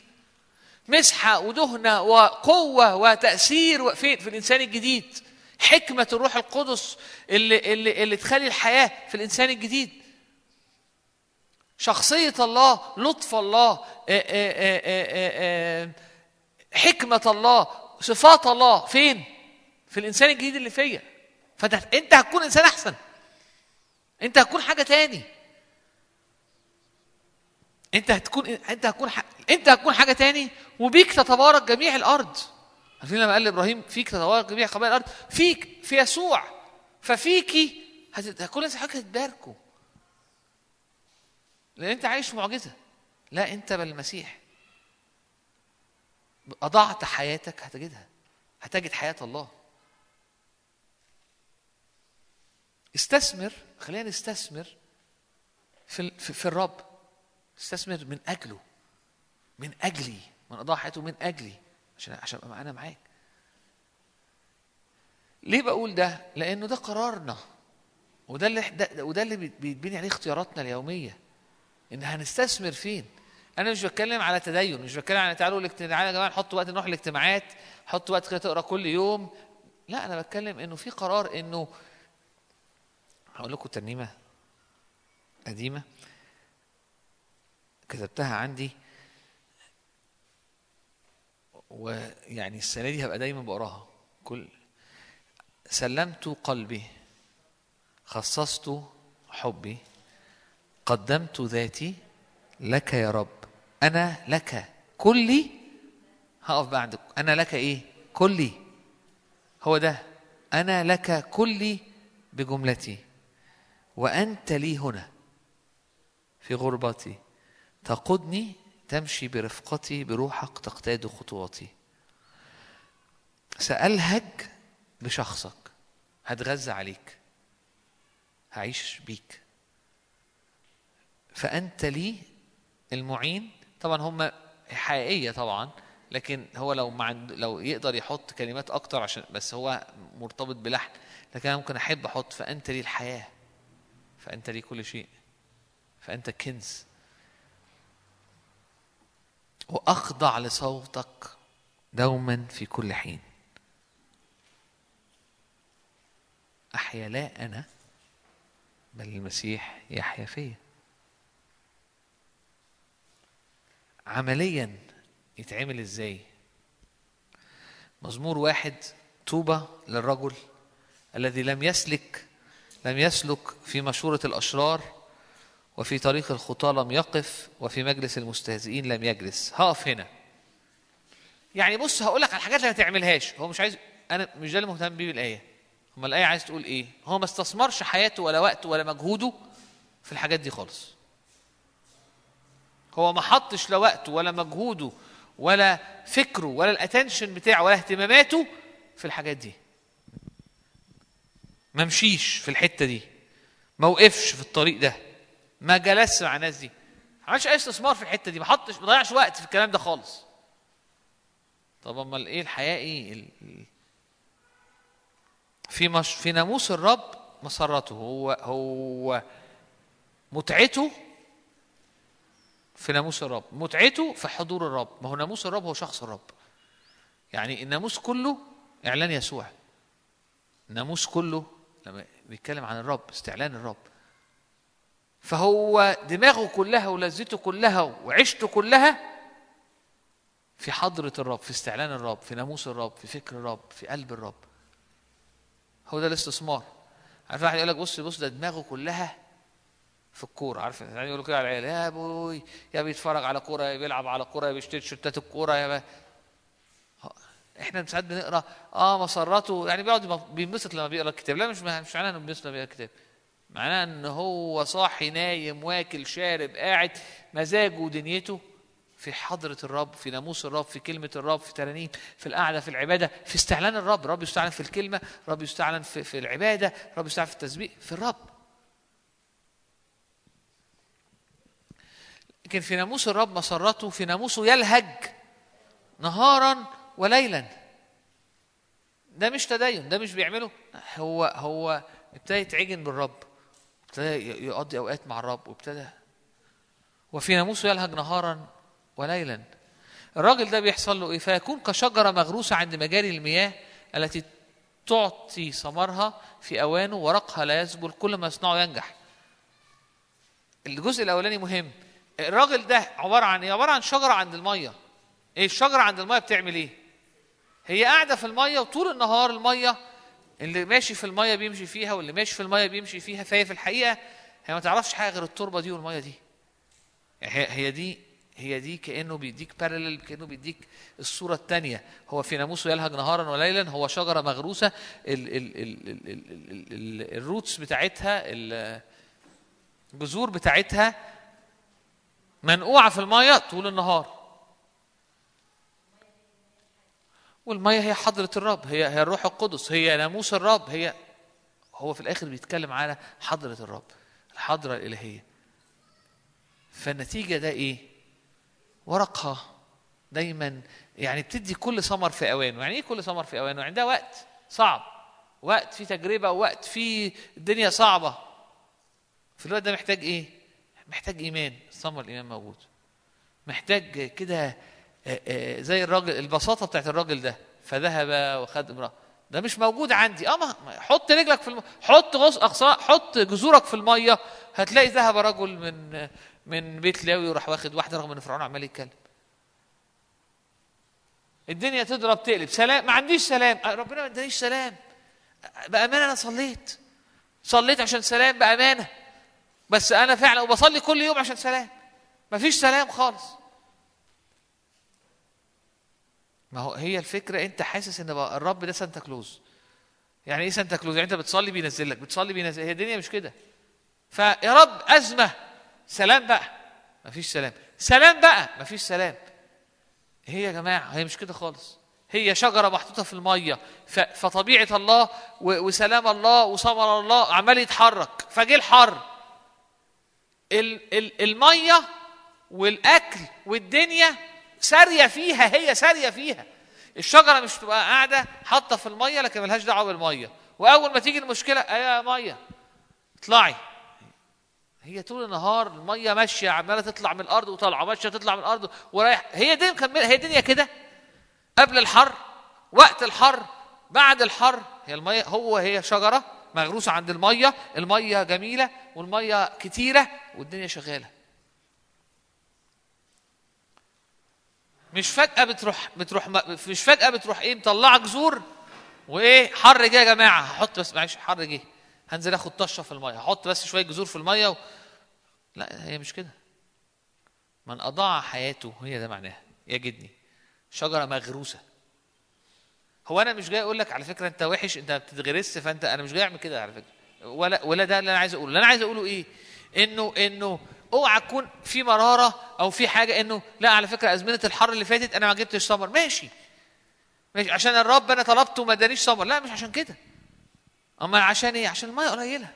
مسحة ودهنة وقوة وتأثير فين في الإنسان الجديد؟ حكمة الروح القدس اللي اللي اللي تخلي الحياة في الإنسان الجديد. شخصية الله لطف الله حكمة الله صفات الله فين في الإنسان الجديد اللي فيا. فانت أنت هتكون إنسان أحسن. أنت هتكون حاجة تاني. أنت هتكون أنت هتكون ح... أنت هتكون حاجة تاني. وبيك تتبارك جميع الأرض. عارفين لما قال لإبراهيم فيك تتبارك جميع قبائل الأرض؟ فيك في يسوع. ففيكي هت... كل الناس حضرتك هتباركوا لأن أنت عايش معجزة. لا أنت بل المسيح. أضعت حياتك هتجدها. هتجد حياة الله. استثمر خلينا نستثمر في في, في الرب. استثمر من أجله من أجلي من اضاع حياته من أجلي عشان عشان أبقى أنا معاك. ليه بقول ده؟ لأنه ده قرارنا وده اللي ده وده اللي بيت- بيتبني عليه اختياراتنا اليومية. إن هنستثمر فين؟ أنا مش بتكلم على تدين مش بتكلم على تعالوا الاجتماع يا جماعة نحط وقت نروح الاجتماعات حط وقت كده تقرأ كل يوم. لا أنا بتكلم إنه في قرار إنه هقول لكم ترنيمة قديمة كتبتها عندي. ويعني السنة دي هبقى دايما بقراها. كل سلمت قلبي خصصت حبي قدمت ذاتي لك يا رب. أنا لك. كلي؟ هقف بقى عندك. أنا لك إيه؟ كلي. هو ده. أنا لك كلي بجملتي. وأنت لي هنا في غربتي. تقودني تمشي برفقتي بروحك تقتاد خطواتي. سألهج بشخصك هتغذى عليك هعيش بيك. فأنت لي المعين طبعا هم حقيقية طبعا لكن هو لو مع لو يقدر يحط كلمات أكتر عشان بس هو مرتبط بلحن لكن أنا ممكن أحب أحط فأنت لي الحياة. فأنت لي كل شيء؟ فأنت كنز. وأخضع لصوتك دوما في كل حين. أحيا لا أنا بل المسيح يحيا فيا. عمليا يتعمل إزاي؟ مزمور واحد طوبى للرجل الذي لم يسلك لم يسلك في مشورة الأشرار وفي طريق الخطاة لم يقف وفي مجلس المستهزئين لم يجلس. هقف هنا. يعني بص هقول لك على الحاجات اللي ما تعملهاش. هو مش عايز أنا مش ده اللي مهتم بيه بالآية. اما الآية عايز تقول إيه؟ هو ما استثمرش حياته ولا وقته ولا مجهوده في الحاجات دي خالص. هو ما حطش لا وقته ولا مجهوده ولا فكره ولا الاتنشن بتاعه ولا اهتماماته في الحاجات دي. ما مشيش في الحتة دي. ما وقفش في الطريق ده. ما جلسش مع الناس دي. ما عملش أي استثمار في الحتة دي. ما حطش ما ضيعش وقت في الكلام ده خالص. طب أمال إيه الحياة؟ إيه ال- في مش في ناموس الرب مسرته. هو هو متعته في ناموس الرب. متعته في حضور الرب. ما هو ناموس الرب هو شخص الرب. يعني الناموس كله إعلان يسوع. الناموس كله بيتكلم عن الرب استعلان الرب. فهو دماغه كلها ولذته كلها وعيشته كلها في حضرة الرب في استعلان الرب في ناموس الرب في فكر الرب في قلب الرب. هو ده الاستثمار. عارف واحد يقول لك بص بص ده دماغه كلها في الكورة. عارف يعني يقولوا كده على العيال يا أبوي يا بيتفرج على كورة يا بيلعب على كورة يا بيشتري تيشيرتات الكورة يا. إحنا ساعات بنقرأ آه مسرته يعني بيقعد بينبسط لما بيقرأ الكتاب. لا مش مش معناه إنه بينبسط لما بيقرأ الكتاب. معناه إن هو صاحي نايم واكل شارب قاعد مزاجه ودنيته في حضرة الرب في ناموس الرب في كلمة الرب في ترانيم في القعدة في العبادة في استعلان الرب. الرب يستعلن في الكلمة الرب يستعلن في, في العبادة الرب يستعلن في التسبيح في الرب. لكن في ناموس الرب مسرته في ناموسه يلهج نهارا وليلا. ده مش تدين ده مش بيعمله. هو هو ابتدى يتعجن بالرب ابتدى يقضي أوقات مع الرب وابتدى. وفي ناموسه يلهج نهارا وليلا. الراجل ده بيحصل له إيه؟ فيكون كشجرة مغروسة عند مجاري المياه التي تعطي ثمرها في أوانه ورقها لا يذبل كل ما يصنعه ينجح. الجزء الأولاني مهم. الراجل ده عبارة عن إيه؟ عبارة عن شجرة عند المية. إيه؟ الشجرة عند المية بتعمل إيه؟ هي قاعدة في الميه وطول النهار الميه اللي ماشي في الميه بيمشي فيها واللي ماشي في الميه بيمشي فيها فهي في الحقيقة هي ما تعرفش حاجة غير التربه دي والميه دي هي, هي دي هي دي كانه بيديك بارلل كانه بيديك الصورة الثانية هو في ناموسه يلهج نهارا وليلا هو شجره مغروسه الروتس بتاعتها الجذور بتاعتها منقوعه في الميه طول النهار والميه هي حضرة الرب هي هي الروح القدس هي ناموس الرب هي. هو في الآخر بيتكلم على حضرة الرب الحضرة الإلهية. فالنتيجة ده إيه؟ ورقها دايما يعني بتدي كل ثمر في أوانه. يعني إيه كل ثمر في أوانه؟ عندها وقت صعب. وقت فيه تجربة وقت فيه الدنيا صعبة. في الوقت ده محتاج إيه؟ محتاج إيمان. ثمر الإيمان موجود. محتاج كده زي الراجل البساطة بتاعت الراجل ده فذهب وخد امرأة. ده مش موجود عندي. آه ما حط رجلك في الم... حط غص أقصى حط جذورك في المية. هتلاقي ذهب رجل من من بيت لاوي وراح واخد واحدة رغم إن فرعون عمال يتكلم. الدنيا تضرب تقلب. سلام. ما عنديش سلام. أه، ربنا ما ادانيش سلام. بأمانة أنا صليت. صليت عشان سلام بأمانة. بس أنا فعلا وبصلي كل يوم عشان سلام. ما فيش سلام خالص. ما هو هي الفكرة أنت حاسس إن الرب ده سانتا كلوز. يعني إيه سانتا كلوز؟ يعني أنت بتصلي بينزل لك بتصلي بينزل هي الدنيا مش كده. فيا رب أزمة. سلام بقى. مفيش سلام. سلام بقى. مفيش سلام. هي يا جماعة هي مش كده خالص. هي شجرة محطوطة في المية. ف- فطبيعة الله وسلام الله وثمر الله عمال يتحرك. فجه الحر. ال- ال- المية والأكل والدنيا سارية فيها هي سارية فيها. الشجرة مش تبقى قاعدة حاطة في المية لكن ملهاش دعوة بالمية. وأول ما تيجي المشكلة يا مية. اطلعي. هي طول النهار المية ماشية عمالة تطلع من الأرض وطالعة ماشيه تطلع من الأرض ورايح. هي دي مكمله هي الدنيا كده. قبل الحر وقت الحر بعد الحر هي المية هو هي شجرة مغروسة عند المية. المية جميلة والمية كتيرة والدنيا شغالة. مش فجأة بتروح بتروح مش فجأة بتروح إيه مطلعة جذور وإيه حر جه يا جماعة. هحط بس معلش حر جه. هنزل آخد طشة في المية. هحط بس شوية جذور في المية و... لا هي مش كده. من أضاع حياته هي ده معناها. يجدني. شجرة مغروسة. هو أنا مش جاي أقول لك على فكرة أنت وحش أنت بتتغرس فأنت أنا مش جاي أعمل كده على فكرة. ولا ولا ده اللي أنا عايز أقوله. اللي أنا عايز أقوله إيه؟ إنه إنه اوعى تكون في مرارة أو في حاجة انه لا على فكرة أزمنة الحر اللي فاتت أنا ما جبتش ثمر ماشي. ماشي. عشان الرب أنا طلبته وما ادانيش ثمر لا مش عشان كده. اما عشان إيه؟ عشان المية قليلة.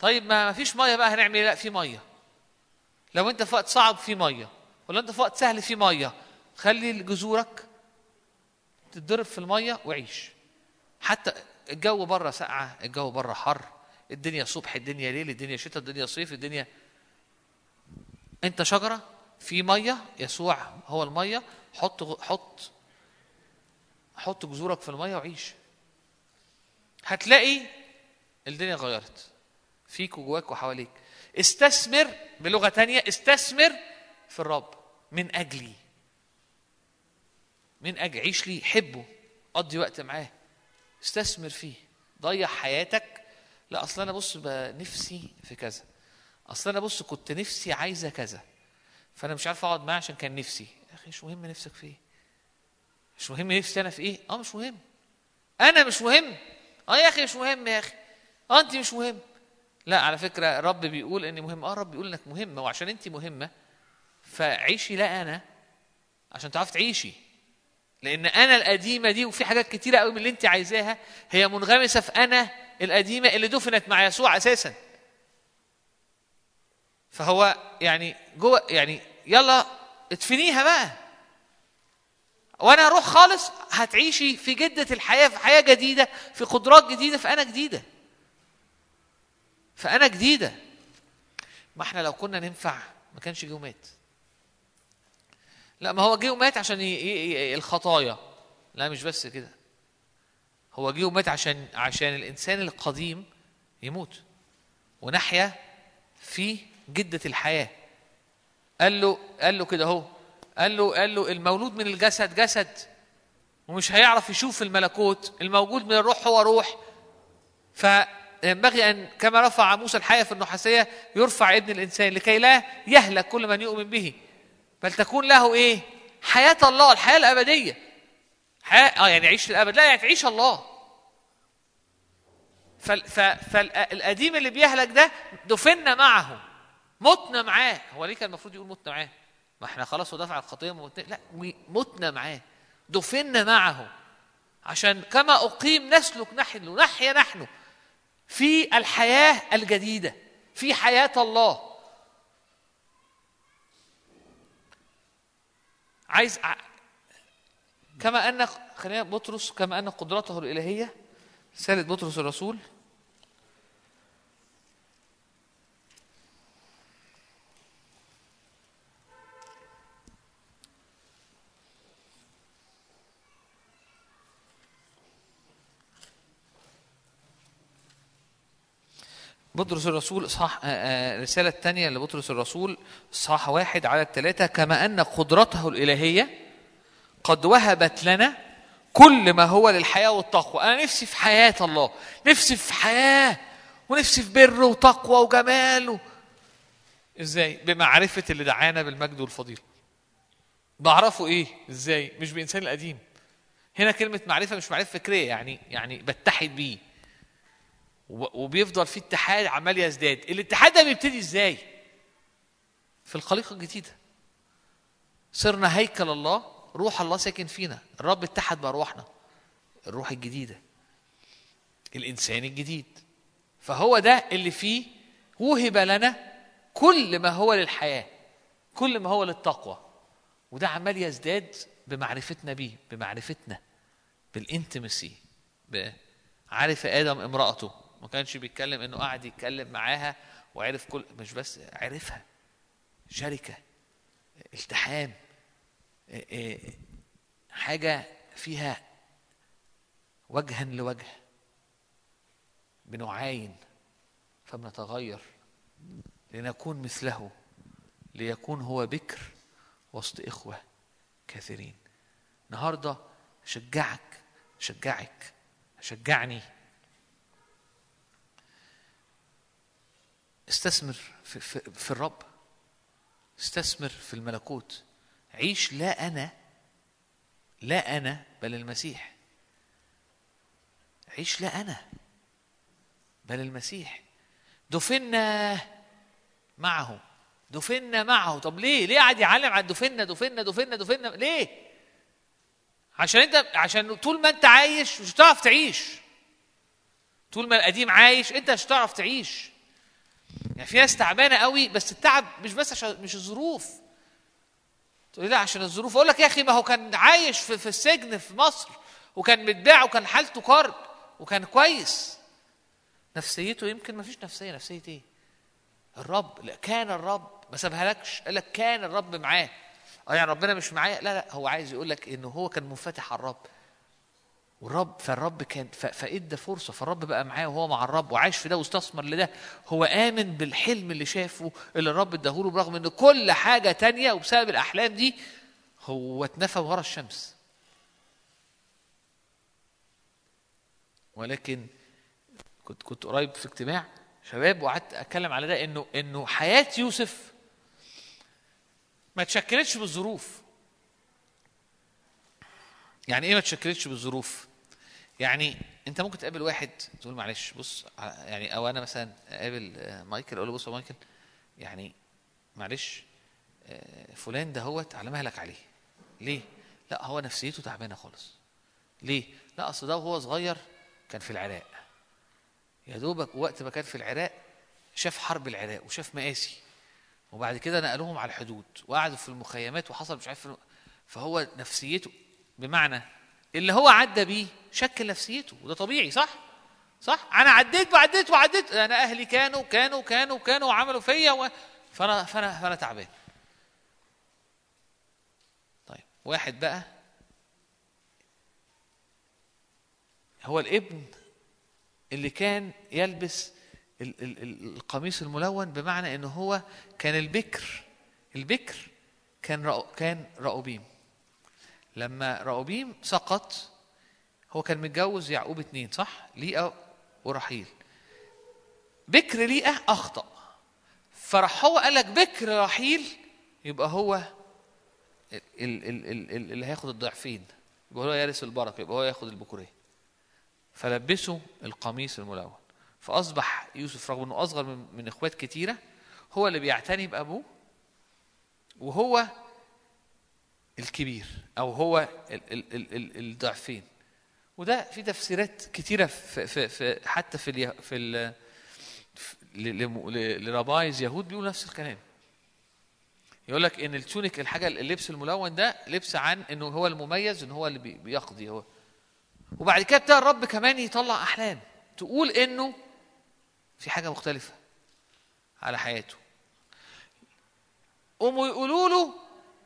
طيب ما فيش مية بقى هنعمل إيه؟ لا في مية. لو انت في وقت صعب في مية. ولا انت في وقت سهل في مية. خلي جذورك تتضرب في المية وعيش. حتى الجو بره ساقعة الجو بره حر. الدنيا صبح الدنيا ليل الدنيا شتاء الدنيا صيف الدنيا انت شجرة في مية يسوع هو المية حط حط حط جذورك في المية وعيش. هتلاقي الدنيا غيرت. فيك وجواك وحواليك. استثمر بلغة تانية استثمر في الرب. من أجلي. من أجل عيش لي حبه. قضي وقت معاه. استثمر فيه. ضيع حياتك. لا أصل أنا بص بقى نفسي في كذا. أصل أنا بص كنت نفسي عايزة كذا فأنا مش عارف أقعد معاه عشان كان نفسي. يا أخي مش مهم نفسك في إيه؟ مش مهم نفسي أنا في إيه؟ آه مش مهم. أنا مش مهم. آه يا أخي مش مهم يا أخي. آه انت مش مهم. لا على فكرة الرب بيقول إني مهم. آه الرب بيقول إنك مهمه وعشان انت مهمة فعيشي لا أنا عشان تعرفي تعيشي. لأن أنا القديمة دي وفي حاجات كتيرة قوي من اللي انت عايزاها هي منغمسة في أنا القديمة اللي دفنت مع يسوع أساسا. فهو يعني جوه يعني يلا ادفنيها بقى. وأنا أروح خالص هتعيشي في جدة الحياة في حياة جديدة في قدرات جديدة فانا جديدة. فانا جديدة. ما إحنا لو كنا ننفع ما كانش جه ومات لا ما هو جه ومات عشان ي... ي... ي... الخطايا. لا مش بس كده. هو جه ومات عشان عشان الانسان القديم يموت. ونحيا في جدة الحياة. قال له قال له كده اهو. قال له قال له المولود من الجسد جسد ومش هيعرف يشوف الملكوت الموجود من الروح هو روح. فينبغي أن كما رفع موسى الحياة في النحاسية يرفع ابن الإنسان لكي لا يهلك كل من يؤمن به. بل تكون له إيه؟ حياة الله الحياة الأبدية. حياة آه يعني عيش الأبد لا يعني تعيش الله. فالقديم اللي بيهلك ده دفنا معه. متنا معاه. هو ليه كان المفروض يقول متنا معاه؟ ما إحنا خلاص ودفع الخطيه متنا لا متنا معاه. دفنا معه. عشان كما أقيم نسلك نحن نحيا نحن في الحياة الجديدة في حياة الله. عايز. كما أن خلينا بطرس كما أن قدرته الإلهية رساله بطرس الرسول بطرس الرسول صح الرسالة الثانية لبطرس الرسول صح واحد على الثلاثة كما أن قدرته الإلهية قد وهبت لنا كل ما هو للحياة والتقوى. أنا نفسي في حياة الله نفسي في حياة ونفسي في بر وتقوى وجمال. إزاي؟ بمعرفة اللي دعانا بالمجد والفضيلة. بعرفه إيه؟ إزاي؟ مش بإنسان القديم. هنا كلمة معرفة مش معرفة فكرية يعني يعني بتحد بيه. وبيفضل في اتحاد عمال يزداد. الاتحاد ده بيبتدي إزاي؟ في الخليقة الجديدة. صرنا هيكل الله روح الله ساكن فينا. الرب اتحد بأرواحنا الروح الجديدة. الإنسان الجديد. فهو ده اللي فيه وهب لنا كل ما هو للحياة كل ما هو للتقوى. وده عمال يزداد بمعرفتنا بيه بمعرفتنا بالإنتمسي عرف آدم امرأته. ما كانش بيتكلم انه قاعد يتكلم معاها وعرف كل مش بس عرفها. شركة التحام إيه إيه حاجة فيها وجها لوجه بنعاين فبنتغير لنكون مثله ليكون هو بكر وسط إخوة كثيرين. النهاردة شجعك شجعك شجعني. استثمر في, في, في الرب. استثمر في الملكوت. عيش لا أنا لا أنا بل المسيح. عيش لا أنا بل المسيح. دفنا معه. دفنا معه. طب ليه؟ ليه قاعد يعلم عن دفنا دفنا دفنا دفنا ليه؟ عشان انت عشان طول ما انت عايش مش هتعرف تعيش. طول ما القديم عايش انت مش هتعرف تعيش. يعني في ناس تعبانة قوي بس التعب مش بس عشان مش الظروف. تقول لا عشان الظروف. أقول لك يا أخي ما هو كان عايش في, في السجن في مصر وكان متباع وكان حالته كرب وكان كويس. نفسيته يمكن ما فيش نفسية. نفسية إيه؟ الرب. لا كان الرب. ما سابهالكش. قال لك كان الرب معاه. آه يعني ربنا مش معايا لا لا هو عايز يقول لك انه هو كان منفتح على الرب. والرب فالرب كان فإدى فرصة فالرب بقى معاه وهو مع الرب وعايش في ده واستثمر لده. هو آمن بالحلم اللي شافه اللي الرب اداهوله برغم إن كل حاجة تانية وبسبب الأحلام دي هو اتنفى ورا الشمس. ولكن كنت كنت قريب في اجتماع شباب وقعدت أتكلم على ده إنه إنه حياة يوسف ما تشكلتش بالظروف. يعني إيه ما تشكلتش بالظروف؟ يعني انت ممكن تقابل واحد تقول معلش بص يعني أو أنا مثلا اقابل آه، مايكل أقول له بص يا مايكل يعني معلش آه، فلان ده هوت على مهلك عليه. ليه؟ لا هو نفسيته تعبانة خالص. ليه؟ لا أصل ده وهو صغير كان في العراق. يا دوبك وقت ما كان في العراق شاف حرب العراق وشاف مآسي. وبعد كده نقلوهم على الحدود وقعدوا في المخيمات وحصل مش عارف فهو نفسيته بمعنى اللي هو عدى بيه شكل نفسيته وده طبيعي صح؟ صح؟ أنا عديت وعديت وعديت أنا أهلي كانوا كانوا كانوا كانوا وعملوا فيا و... فأنا فأنا فأنا تعبان. طيب واحد بقى هو الابن اللي كان يلبس ال- ال- ال- القميص الملون بمعنى انه هو كان البكر البكر كان رأو كان رأوبيم لما رأوبيم سقط هو كان متجوز يعقوب اتنين صح؟ ليئة ورحيل. بكر ليئة أخطأ. فراح هو قال لك بكر رحيل يبقى هو ال- ال- ال- ال- اللي هياخد الضعفين. يبقى هو يرث البركة يبقى هو ياخد البكورية. فلبسه القميص الملون. فأصبح يوسف رغم أنه أصغر من إخوات كتيرة هو اللي بيعتني بأبوه وهو الكبير أو هو ال ال ال ال الضعفين. وده في تفسيرات كتيرة في, في, في حتى في ال في ال rabbis يهود بيقولوا نفس الكلام. يقول لك إن التونيك الحاجة اللبس الملون ده لبس عن إنه هو المميز ان هو اللي بي- بيقضي هو. وبعد كده ابتدى الرب كمان يطلع أحلام تقول إنه في حاجة مختلفة على حياته. قوموا يقولوا له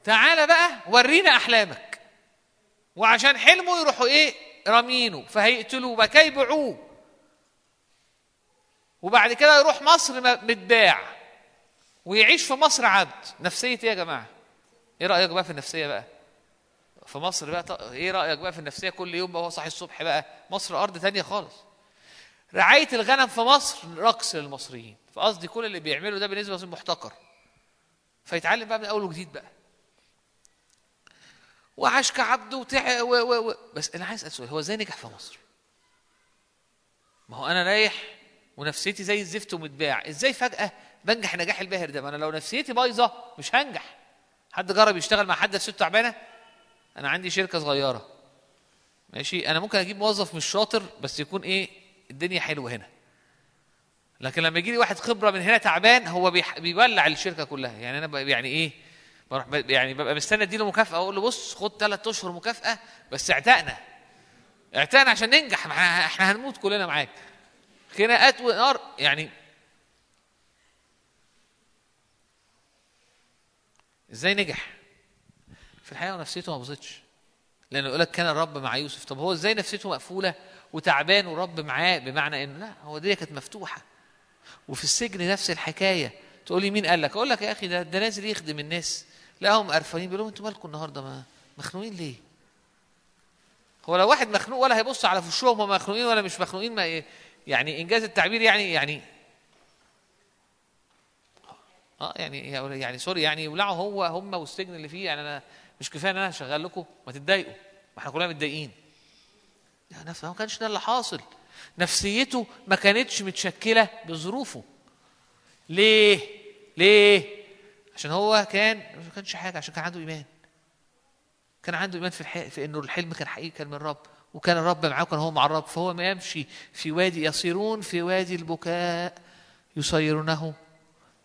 تعالى بقى ورينا أحلامك. وعشان حلمه يروحوا إيه؟ رامينه فهيقتلوه بقى يبيعوه. وبعد كده يروح مصر متباع ويعيش في مصر عبد. نفسية إيه يا جماعة؟ إيه رأيك بقى في النفسية بقى؟ في مصر بقى إيه رأيك بقى في النفسية كل يوم بقى هو صاحي الصبح بقى؟ مصر أرض تانية خالص. رعاية الغنم في مصر رقص للمصريين. فقصدي كل اللي بيعمله ده بالنسبة له محتكر فيتعلم بقى من أول وجديد بقى. وعاش كعبد وتع و و و بس أنا عايز أسأل سؤال. هو إزاي نجح في مصر؟ ما هو أنا رايح ونفسيتي زي الزفت ومتباع. إزاي فجأة بنجح النجاح الباهر ده؟ ما أنا لو نفسيتي بايظة مش هنجح. حد جرب يشتغل مع حد نفسيته تعبانة؟ أنا عندي شركة صغيرة. ماشي؟ أنا ممكن أجيب موظف مش شاطر بس يكون إيه؟ الدنيا حلوة هنا. لكن لما يجي لي واحد خبرة من هنا تعبان هو. بيولع الشركة كلها. يعني أنا. يعني إيه؟ بروح. يعني ببقى مستني اديله مكافأة أقول له بص خد ثلاث اشهر مكافأة بس اعتقنا. اعتقنا عشان ننجح إحنا هنموت كلنا معاك. خناقات ونار يعني إزاي نجح؟ في الحقيقة نفسيته ما باظتش. لأنه يقول لك كان الرب مع يوسف. طب هو إزاي نفسيته مقفولة وتعبان ورب معاه بمعنى انه لا هو دي كانت مفتوحة. وفي السجن نفس الحكاية. تقول لي مين قال لك؟ أقول لك يا أخي ده ده نازل يخدم الناس. لقاهم قرفانين بيقول لهم أنتوا مالكم النهارده؟ ما مخنوقين ليه؟ هو لو واحد مخنوق ولا هيبص على وشهم هم مخنوقين ولا مش مخنوقين ما إيه؟ يعني إنجاز التعبير يعني يعني آه يعني يعني سوري يعني يولعوا هو هم والسجن اللي فيه. يعني أنا مش كفاية إن أنا هشغل لكم ما تتضايقوا. ما إحنا كلنا متضايقين. يا نفس ما كانش ده اللي حاصل. نفسيته ما كانتش متشكلة بظروفه. ليه؟ ليه؟ عشان هو كان ما كانش حاجة عشان كان عنده إيمان. كان عنده إيمان في الحق في إنه الحلم كان حقيقي كان من الرب وكان الرب معاه وكان هو مع الرب. فهو ما يمشي في وادي يصيرون في وادي البكاء يصيرونه.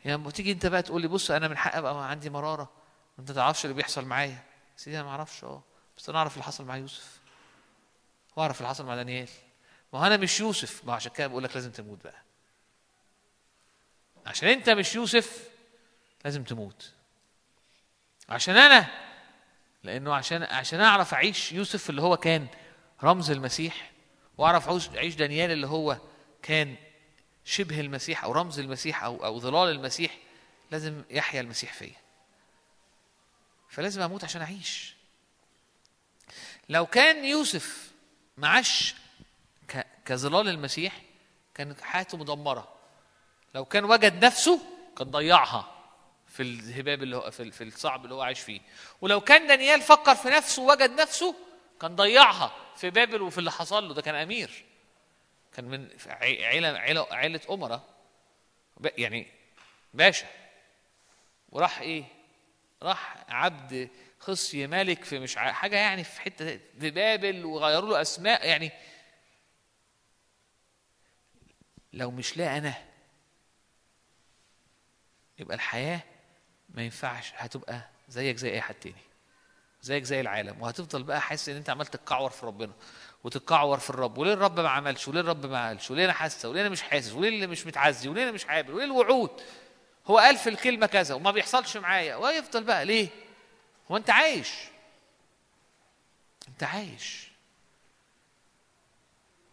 يعني تيجي أنت بقى تقول لي بص أنا من حق أبقى عندي مرارة. أنت تعرفش اللي بيحصل معايا. سيدي أنا ما أعرفش آه. بس أنا أعرف اللي حصل مع يوسف. وأعرف اللي حصل مع دانيال. ما هو أنا مش يوسف. ما عشان كده بقول لك لازم تموت بقى. عشان أنت مش يوسف لازم تموت. عشان أنا لأنه عشان عشان أعرف أعيش يوسف اللي هو كان رمز المسيح وأعرف أعيش دانيال اللي هو كان شبه المسيح أو رمز المسيح أو أو ظلال المسيح لازم يحيا المسيح فيا. فلازم أموت عشان أعيش. لو كان يوسف معاش كظلال المسيح كانت حياته مدمرة. لو كان وجد نفسه كان ضيعها. في الهباب اللي هو في في الصعب اللي هو عايش فيه. ولو كان دانيال فكر في نفسه ووجد نفسه كان ضيعها في بابل وفي اللي حصل له. ده كان أمير. كان من عي- عيلة عيلة عيلة امراء يعني باشا. وراح إيه؟ راح عبد خصي ملك في مش حاجة يعني في حتة في بابل وغيروا له أسماء. يعني لو مش لا أنا يبقى الحياة ما ينفعش هتبقى زيك زي أي حد تاني زيك زي العالم وهتفضل بقى حاسس إن أنت عمال تتكعور في ربنا وتتكعور في الرب وليه الرب ما عملش؟ وليه الرب ما قالش؟ وليه أنا حاسة؟ وليه أنا مش حاسس؟ وليه اللي مش متعزي وليه أنا مش عابر؟ وليه الوعود؟ هو قال في الكلمة كذا وما بيحصلش معايا ويفضل بقى ليه؟ هو أنت عايش أنت عايش.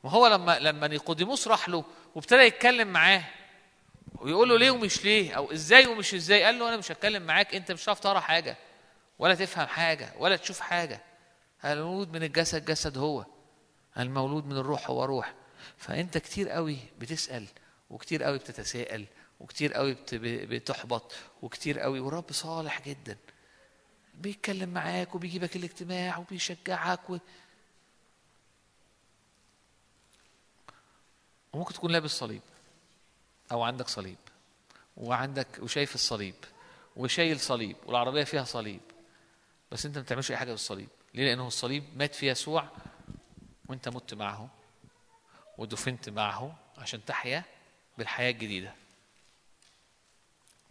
وهو لما لما نيقوديموس راح له وابتدى يتكلم معاه ويقول له ليه ومش ليه أو إزاي ومش إزاي. قال له أنا مش هتكلم معاك أنت مش هتعرف تقرأ حاجة ولا تفهم حاجة ولا تشوف حاجة. المولود من الجسد جسد هو. المولود من الروح هو روح. فأنت كتير قوي بتسأل وكتير قوي بتتساءل وكتير قوي بت- بتحبط وكتير قوي. ورب صالح جدا. بيتكلم معاك وبيجيبك الاجتماع وبيشجعك و... وممكن تكون لابس صليب. أو عندك صليب وعندك وشايف الصليب وشايل صليب والعربية فيها صليب بس أنت ما بتعملش أي حاجة بالصليب ليه؟ لأنه الصليب مات في يسوع وأنت مت معه ودفنت معه عشان تحيا بالحياة الجديدة.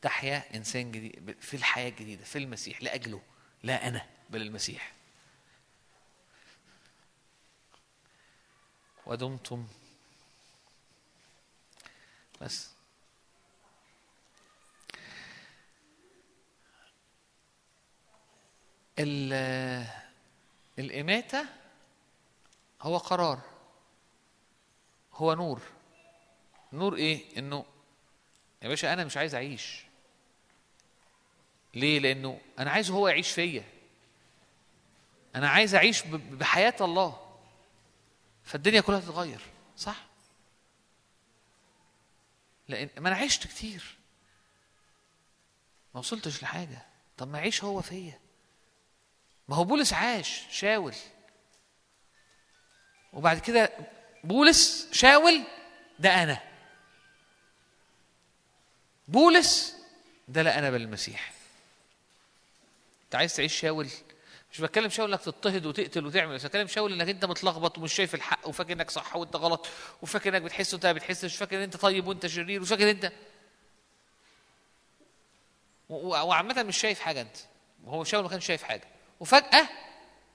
تحيا إنسان جديد في الحياة الجديدة في المسيح لأجله لا أنا بل المسيح. ودمتم بس. ال- الإماتة هو قرار. هو نور. نور إيه؟ إنه يا باشا أنا مش عايز أعيش. ليه؟ لأنه أنا عايزه هو يعيش فيا. أنا عايز أعيش ب- بحياة الله. فالدنيا كلها تتغير صح؟ لأن ما أنا عشت كتير. ما وصلتش لحاجة. طب ما يعيش هو فيا. ما هو بولس عاش شاول. وبعد كده بولس شاول ده أنا. بولس ده لا أنا بالمسيح أنت عايز تعيش شاول؟ مش بتكلم شاول إنك تضطهد وتقتل وتعمل بس بتكلم شاول إنك أنت متلخبط ومش شايف الحق وفاكر إنك صح وإنت غلط وفاكر إنك بتحس وإنت ما بتحسش فاكر إن أنت طيب وإنت شرير وفاكر إنت. و- و- وعامة مش شايف حاجة أنت. وهو شاول ما كانش شايف حاجة. وفجأة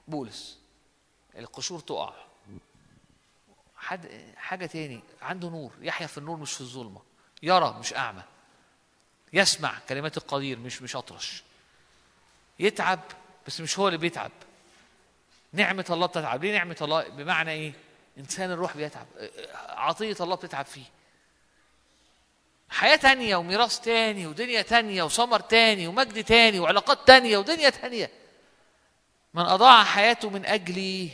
بولس. القشور تقع. حد حاجة تاني. عنده نور. يحيا في النور مش في الظلمة. يرى مش أعمى. يسمع كلمات القدير مش مش أطرش. يتعب. بس مش هو اللي بيتعب. نعمة الله بتتعب. ليه نعمة الله؟ بمعنى إيه؟ إنسان الروح بيتعب. عطية الله بتتعب فيه. حياة تانية وميراث تاني ودنيا تانية وثمر تاني ومجد تاني وعلاقات تانية ودنيا تانية. من أضاع حياته من أجلي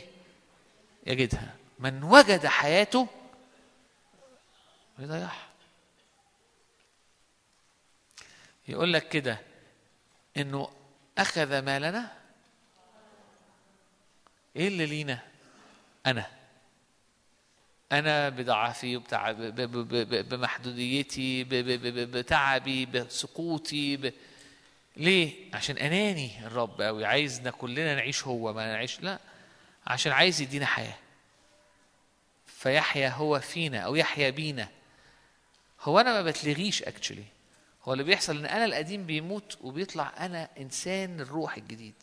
يجدها. من وجد حياته يضيعها. يقول لك كده إنه أخذ مالنا إيه اللي لينا؟ أنا. أنا بضعفي بمحدوديتي بتعبي بسقوطي ب... ليه؟ عشان أناني الرب قوي عايزنا كلنا نعيش هو ما نعيش لا. عشان عايز يدينا حياة. فيحيا هو فينا أو يحيا بينا. هو أنا ما بتلغيش اكشلي هو اللي بيحصل إن أنا القديم بيموت وبيطلع أنا إنسان الروح الجديد.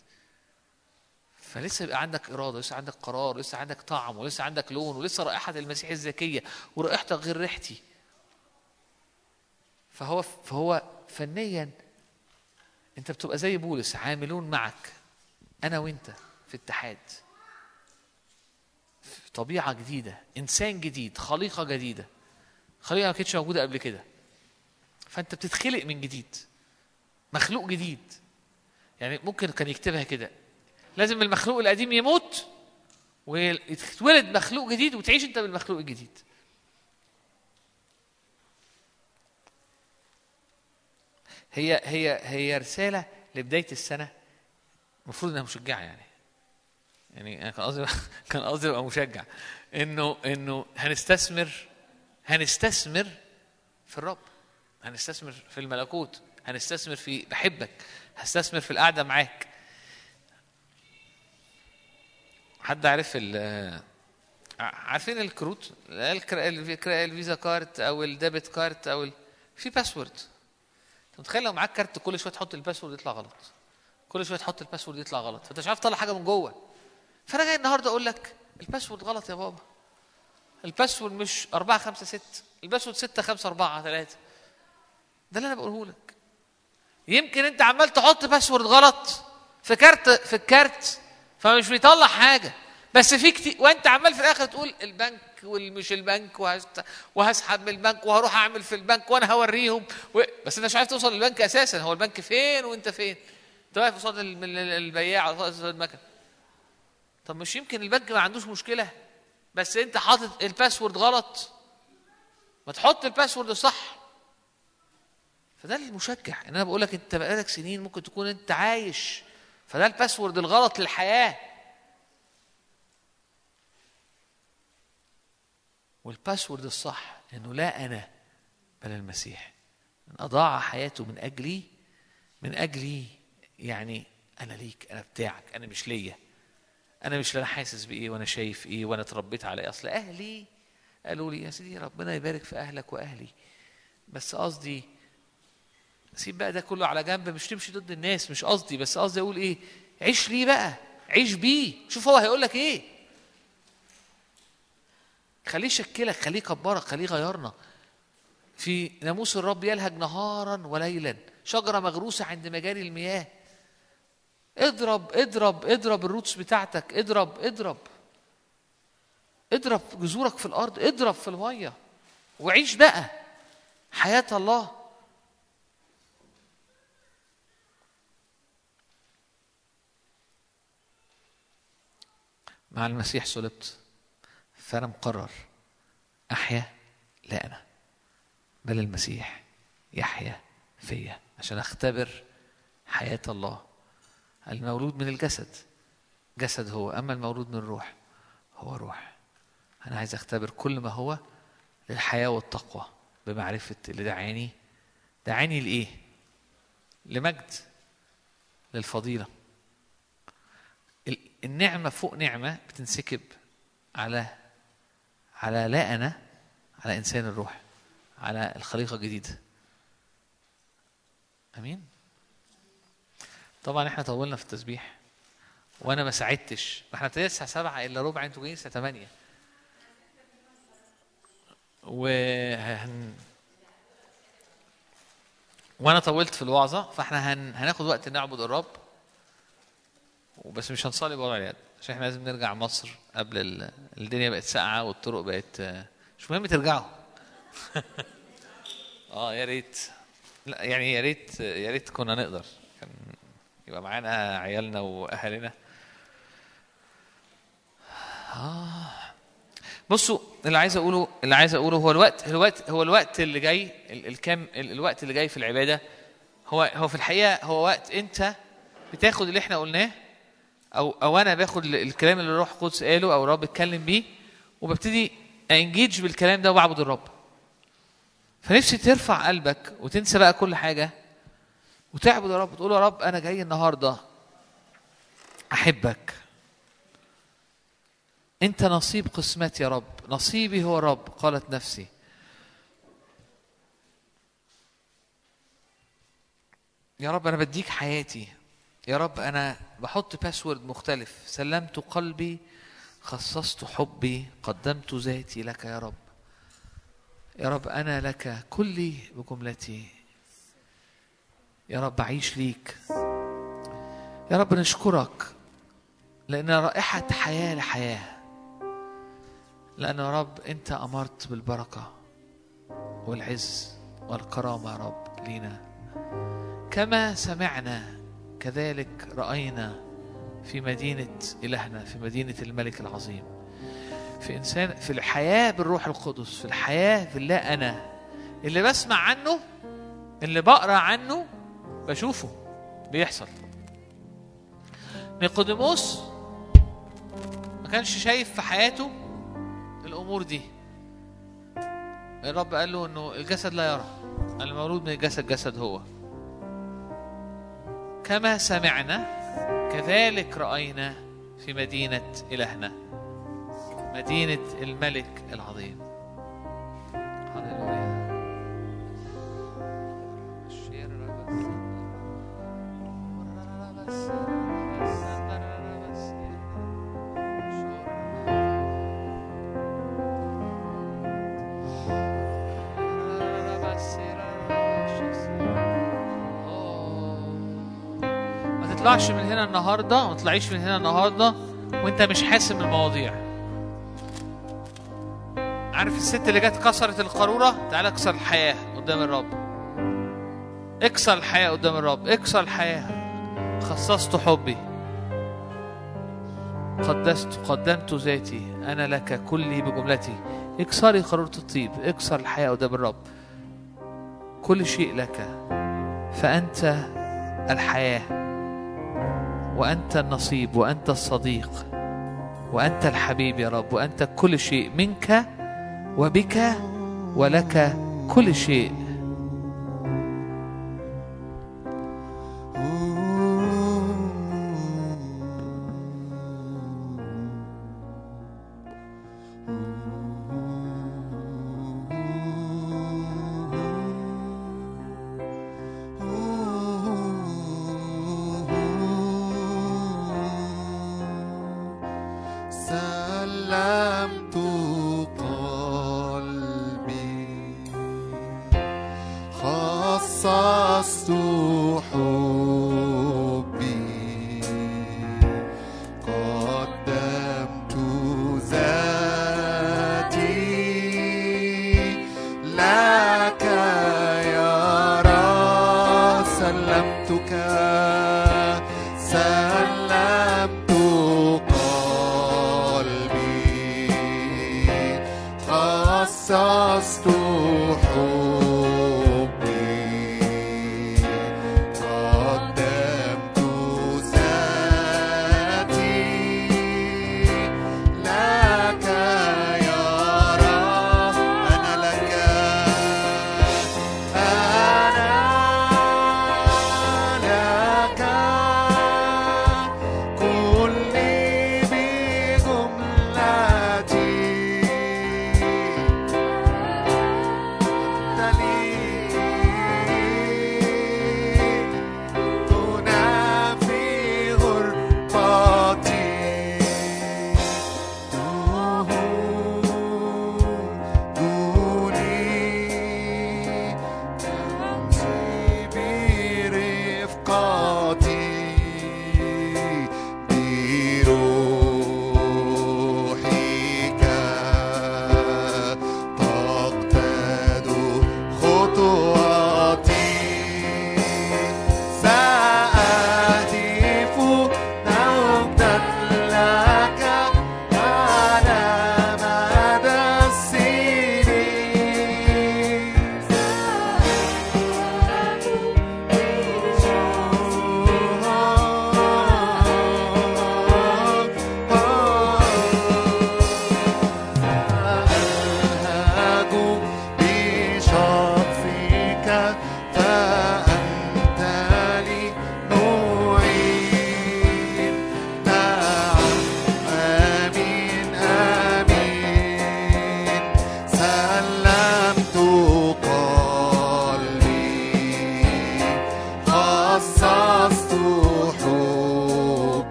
فلسه يبقى عندك إرادة لسه عندك قرار لسه عندك طعم ولسه عندك لون ولسه رائحة المسيح الزكية ورائحتك غير ريحتي. فهو فهو فنيا أنت بتبقى زي بولس عاملون معك أنا وأنت في اتحاد. طبيعة جديدة إنسان جديد خليقة جديدة. خليقة ما كانتش موجودة قبل كده. فأنت بتتخلق من جديد. مخلوق جديد. يعني ممكن كان يكتبها كده. لازم المخلوق القديم يموت ويتولد مخلوق جديد وتعيش انت بالمخلوق الجديد. هي هي هي رسالة لبداية السنة المفروض إنها مشجعة يعني. يعني أنا كان قصدي كان قصدي أبقى مشجع. إنه إنه هنستثمر هنستثمر في الرب. هنستثمر في الملكوت. هنستثمر في بحبك. هستثمر في القعدة معاك. حد عارف ال عارفين الكروت؟ الكر- الفي- ال Visa card أو ال debit card أو ال... في password أنت متخيل لو معاك كارت كل شوية تحط ال password يطلع غلط؟ كل شوية تحط ال password يطلع غلط. فانت مش عارف تطلع حاجة من جوه. فأنا جاي النهارده أقول لك ال password غلط يا بابا. ال password مش 4 5 6 ال password 6 5 4 3 ده اللي أنا بقوله لك. يمكن أنت عمال تحط password غلط. في كارت في الكارت فمش بيطلع حاجة. بس في كتير وانت عمال في الآخر تقول البنك والمش البنك. وهسحب من البنك وهروح أعمل في البنك وأنا هوريهم. و... بس أنت مش عارف توصل للبنك أساسا. هو البنك فين وأنت فين؟ أنت واقف قصاد ال- ال- البياع قصاد المكنه طب مش يمكن البنك ما عندوش مشكلة. بس أنت حاطط ال password غلط. ما تحط ال password صح. فده المشجع. ان أنا بقول لك أنت بقالك سنين ممكن تكون أنت عايش. فده ال password الغلط للحياة. والباسورد الصح إنه لا أنا بل المسيح. من أضاع حياته من أجلي من أجلي يعني أنا ليك أنا بتاعك أنا مش ليا. أنا مش أنا حاسس بإيه وأنا شايف إيه وأنا اتربيت على إيه. أصل أهلي قالوا لي يا سيدي ربنا يبارك في أهلك وأهلي. بس قصدي سيب بقى ده كله على جنب مش تمشي ضد الناس مش قصدي بس قصدي أقول إيه عيش ليه بقى؟ عيش بيه. شوف هو هيقول لك إيه. خليه يشكلك خليه يكبرك خليه يغيرنا. في ناموس الرب يلهج نهارا وليلا شجرة مغروسة عند مجاري المياه. اضرب اضرب اضرب الروتس بتاعتك اضرب اضرب. اضرب جذورك في الأرض اضرب في المية. وعيش بقى حياة الله. مع المسيح صلبت. فأنا مقرر. أحيا لا أنا بل المسيح يحيا فيا. عشان أختبر حياة الله. المولود من الجسد. جسد هو. أما المولود من الروح هو روح. أنا عايز أختبر كل ما هو للحياة والتقوى بمعرفة اللي دعاني دعاني لإيه؟ لمجد للفضيلة. النعمة فوق نعمة بتنسكب على على لا أنا على إنسان الروح على الخليقة الجديدة. أمين؟ طبعا إحنا طولنا في التسبيح وأنا ما ساعدتش. ما إحنا ابتدينا الساعة 7 إلا ربع أنتوا جايين الساعة 8 و. وأنا طولت في الوعظة فإحنا هن... هناخد وقت نعبد الرب. وبس مش هنصلي بوضع اليد عشان إحنا لازم نرجع مصر قبل ال... الدنيا بقت ساقعة والطرق بقت مش مهم ترجعوا. آه يا ريت. لا يعني يا ريت يا ريت كنا نقدر. كان يبقى معانا عيالنا وأهالينا. آه. بصوا اللي عايز أقوله اللي عايز أقوله هو الوقت الوقت هو الوقت اللي جاي ال- الكام ال- الوقت اللي جاي في العبادة هو هو في الحقيقة هو وقت انت بتاخد اللي إحنا قلناه أو أو أنا باخد ال- الكلام اللي الروح القدس قاله أو الرب اتكلم بيه وببتدي أنجيج بالكلام ده وبعبد الرب. فنفسي ترفع قلبك وتنسى بقى كل حاجة وتعبد يا رب تقول يا رب أنا جاي النهارده أحبك. أنت نصيب قسمتي يا رب. نصيبي هو رب قالت نفسي. يا رب أنا بديك حياتي. يا رب أنا بحط باسورد مختلف. سلمت قلبي خصصت حبي قدمت ذاتي لك يا رب. يا رب أنا لك كلي بجملتي. يا رب أعيش ليك. يا رب نشكرك لأن رائحة حياة لحياة. لأن يا رب أنت أمرت بالبركة والعز والكرامة يا رب لينا. كما سمعنا كذلك رأينا في مدينة إلهنا في مدينة الملك العظيم. في إنسان في الحياة بالروح القدس في الحياة في الله أنا اللي بسمع عنه اللي بقرأ عنه بشوفه بيحصل. نيقوديموس ما كانش شايف في حياته الأمور دي. الرب قال له إنه الجسد لا يرى المولود من الجسد جسد هو. كما سمعنا كذلك رأينا في مدينة إلهنا مدينة الملك العظيم. هللويا. ما تطلعش من هنا النهارده ما تطلعيش من هنا النهارده وانت مش حاسم المواضيع عارف الست اللي جت كسرت القارورة؟ تعالى اكسر الحياة قدام الرب. اكسر الحياة قدام الرب. اكسر الحياة. خصصت حبي. قدست قدمت ذاتي. أنا لك كلي بجملتي. اكسري قارورة الطيب. اكسر الحياة قدام الرب. كل شيء لك. فأنت الحياة. وأنت النصيب وأنت الصديق وأنت الحبيب يا رب وأنت كل شيء منك وبك ولك كل شيء.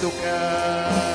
tocar.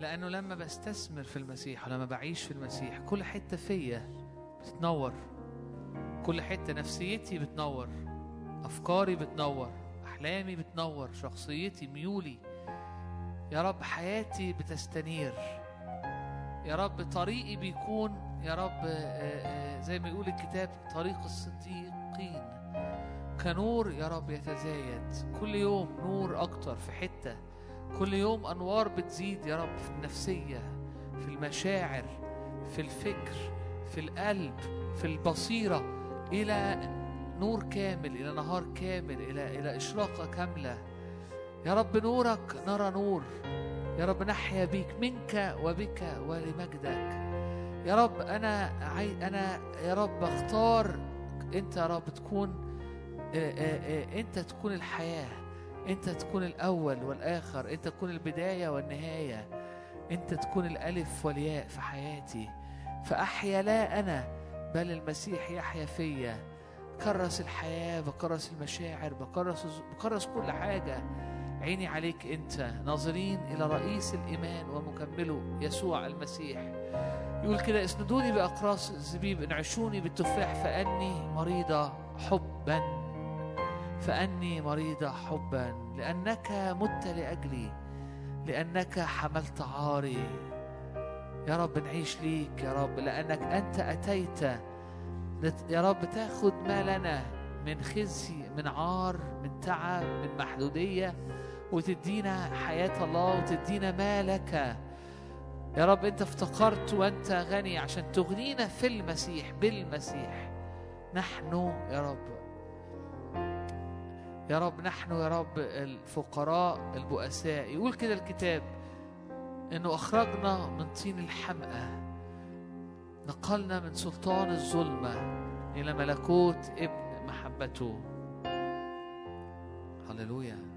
لأنه لما بستثمر في المسيح ولما بعيش في المسيح كل حتة فيا بتتنور كل حتة نفسيتي بتنور أفكاري بتنور أحلامي بتنور شخصيتي ميولي. يا رب حياتي بتستنير. يا رب طريقي بيكون يا رب آه، آه، زي ما يقول الكتاب طريق الصديقين. كنور يا رب يتزايد. كل يوم نور أكتر في حتة كل يوم أنوار بتزيد يا رب في النفسية في المشاعر في الفكر في القلب في البصيرة إلى نور كامل إلى نهار كامل إلى إلى إشراقة كاملة. يا رب نورك نرى نور. يا رب نحيا بيك منك وبك ولمجدك. يا رب أنا عاي... أنا يا رب أختار أنت يا رب تكون أنت تكون الحياة. انت تكون الأول والآخر انت تكون البداية والنهاية. انت تكون الألف والياء في حياتي. فأحيا لا أنا بل المسيح يحيا فيا. كرس الحياة بكرس المشاعر بكرس بكرس كل حاجة. عيني عليك انت ناظرين إلى رئيس الإيمان ومكمله يسوع المسيح. يقول كده اسندوني بأقراص الزبيب انعشوني بالتفاح فأني مريضة حبا فأني مريضه حبا لأنك مت لأجلي لأنك حملت عاري. يا رب نعيش ليك يا رب لأنك أنت أتيت لت- يا رب تاخد ما لنا من خزي من عار من تعب من محدودية وتدينا حياة الله وتدينا ما لك. يا رب أنت افتقرت وأنت غني عشان تغنينا في المسيح بالمسيح. نحن يا رب يا رب نحن يا رب الفقراء البؤساء. يقول كده الكتاب إنه أخرجنا من طين الحمقى نقلنا من سلطان الظلمة إلى ملكوت ابن محبته. هللويا.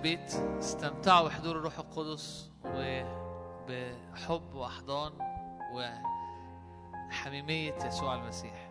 البيت استمتعوا بحضور الروح القدس وبحب وأحضان وحميمية يسوع المسيح.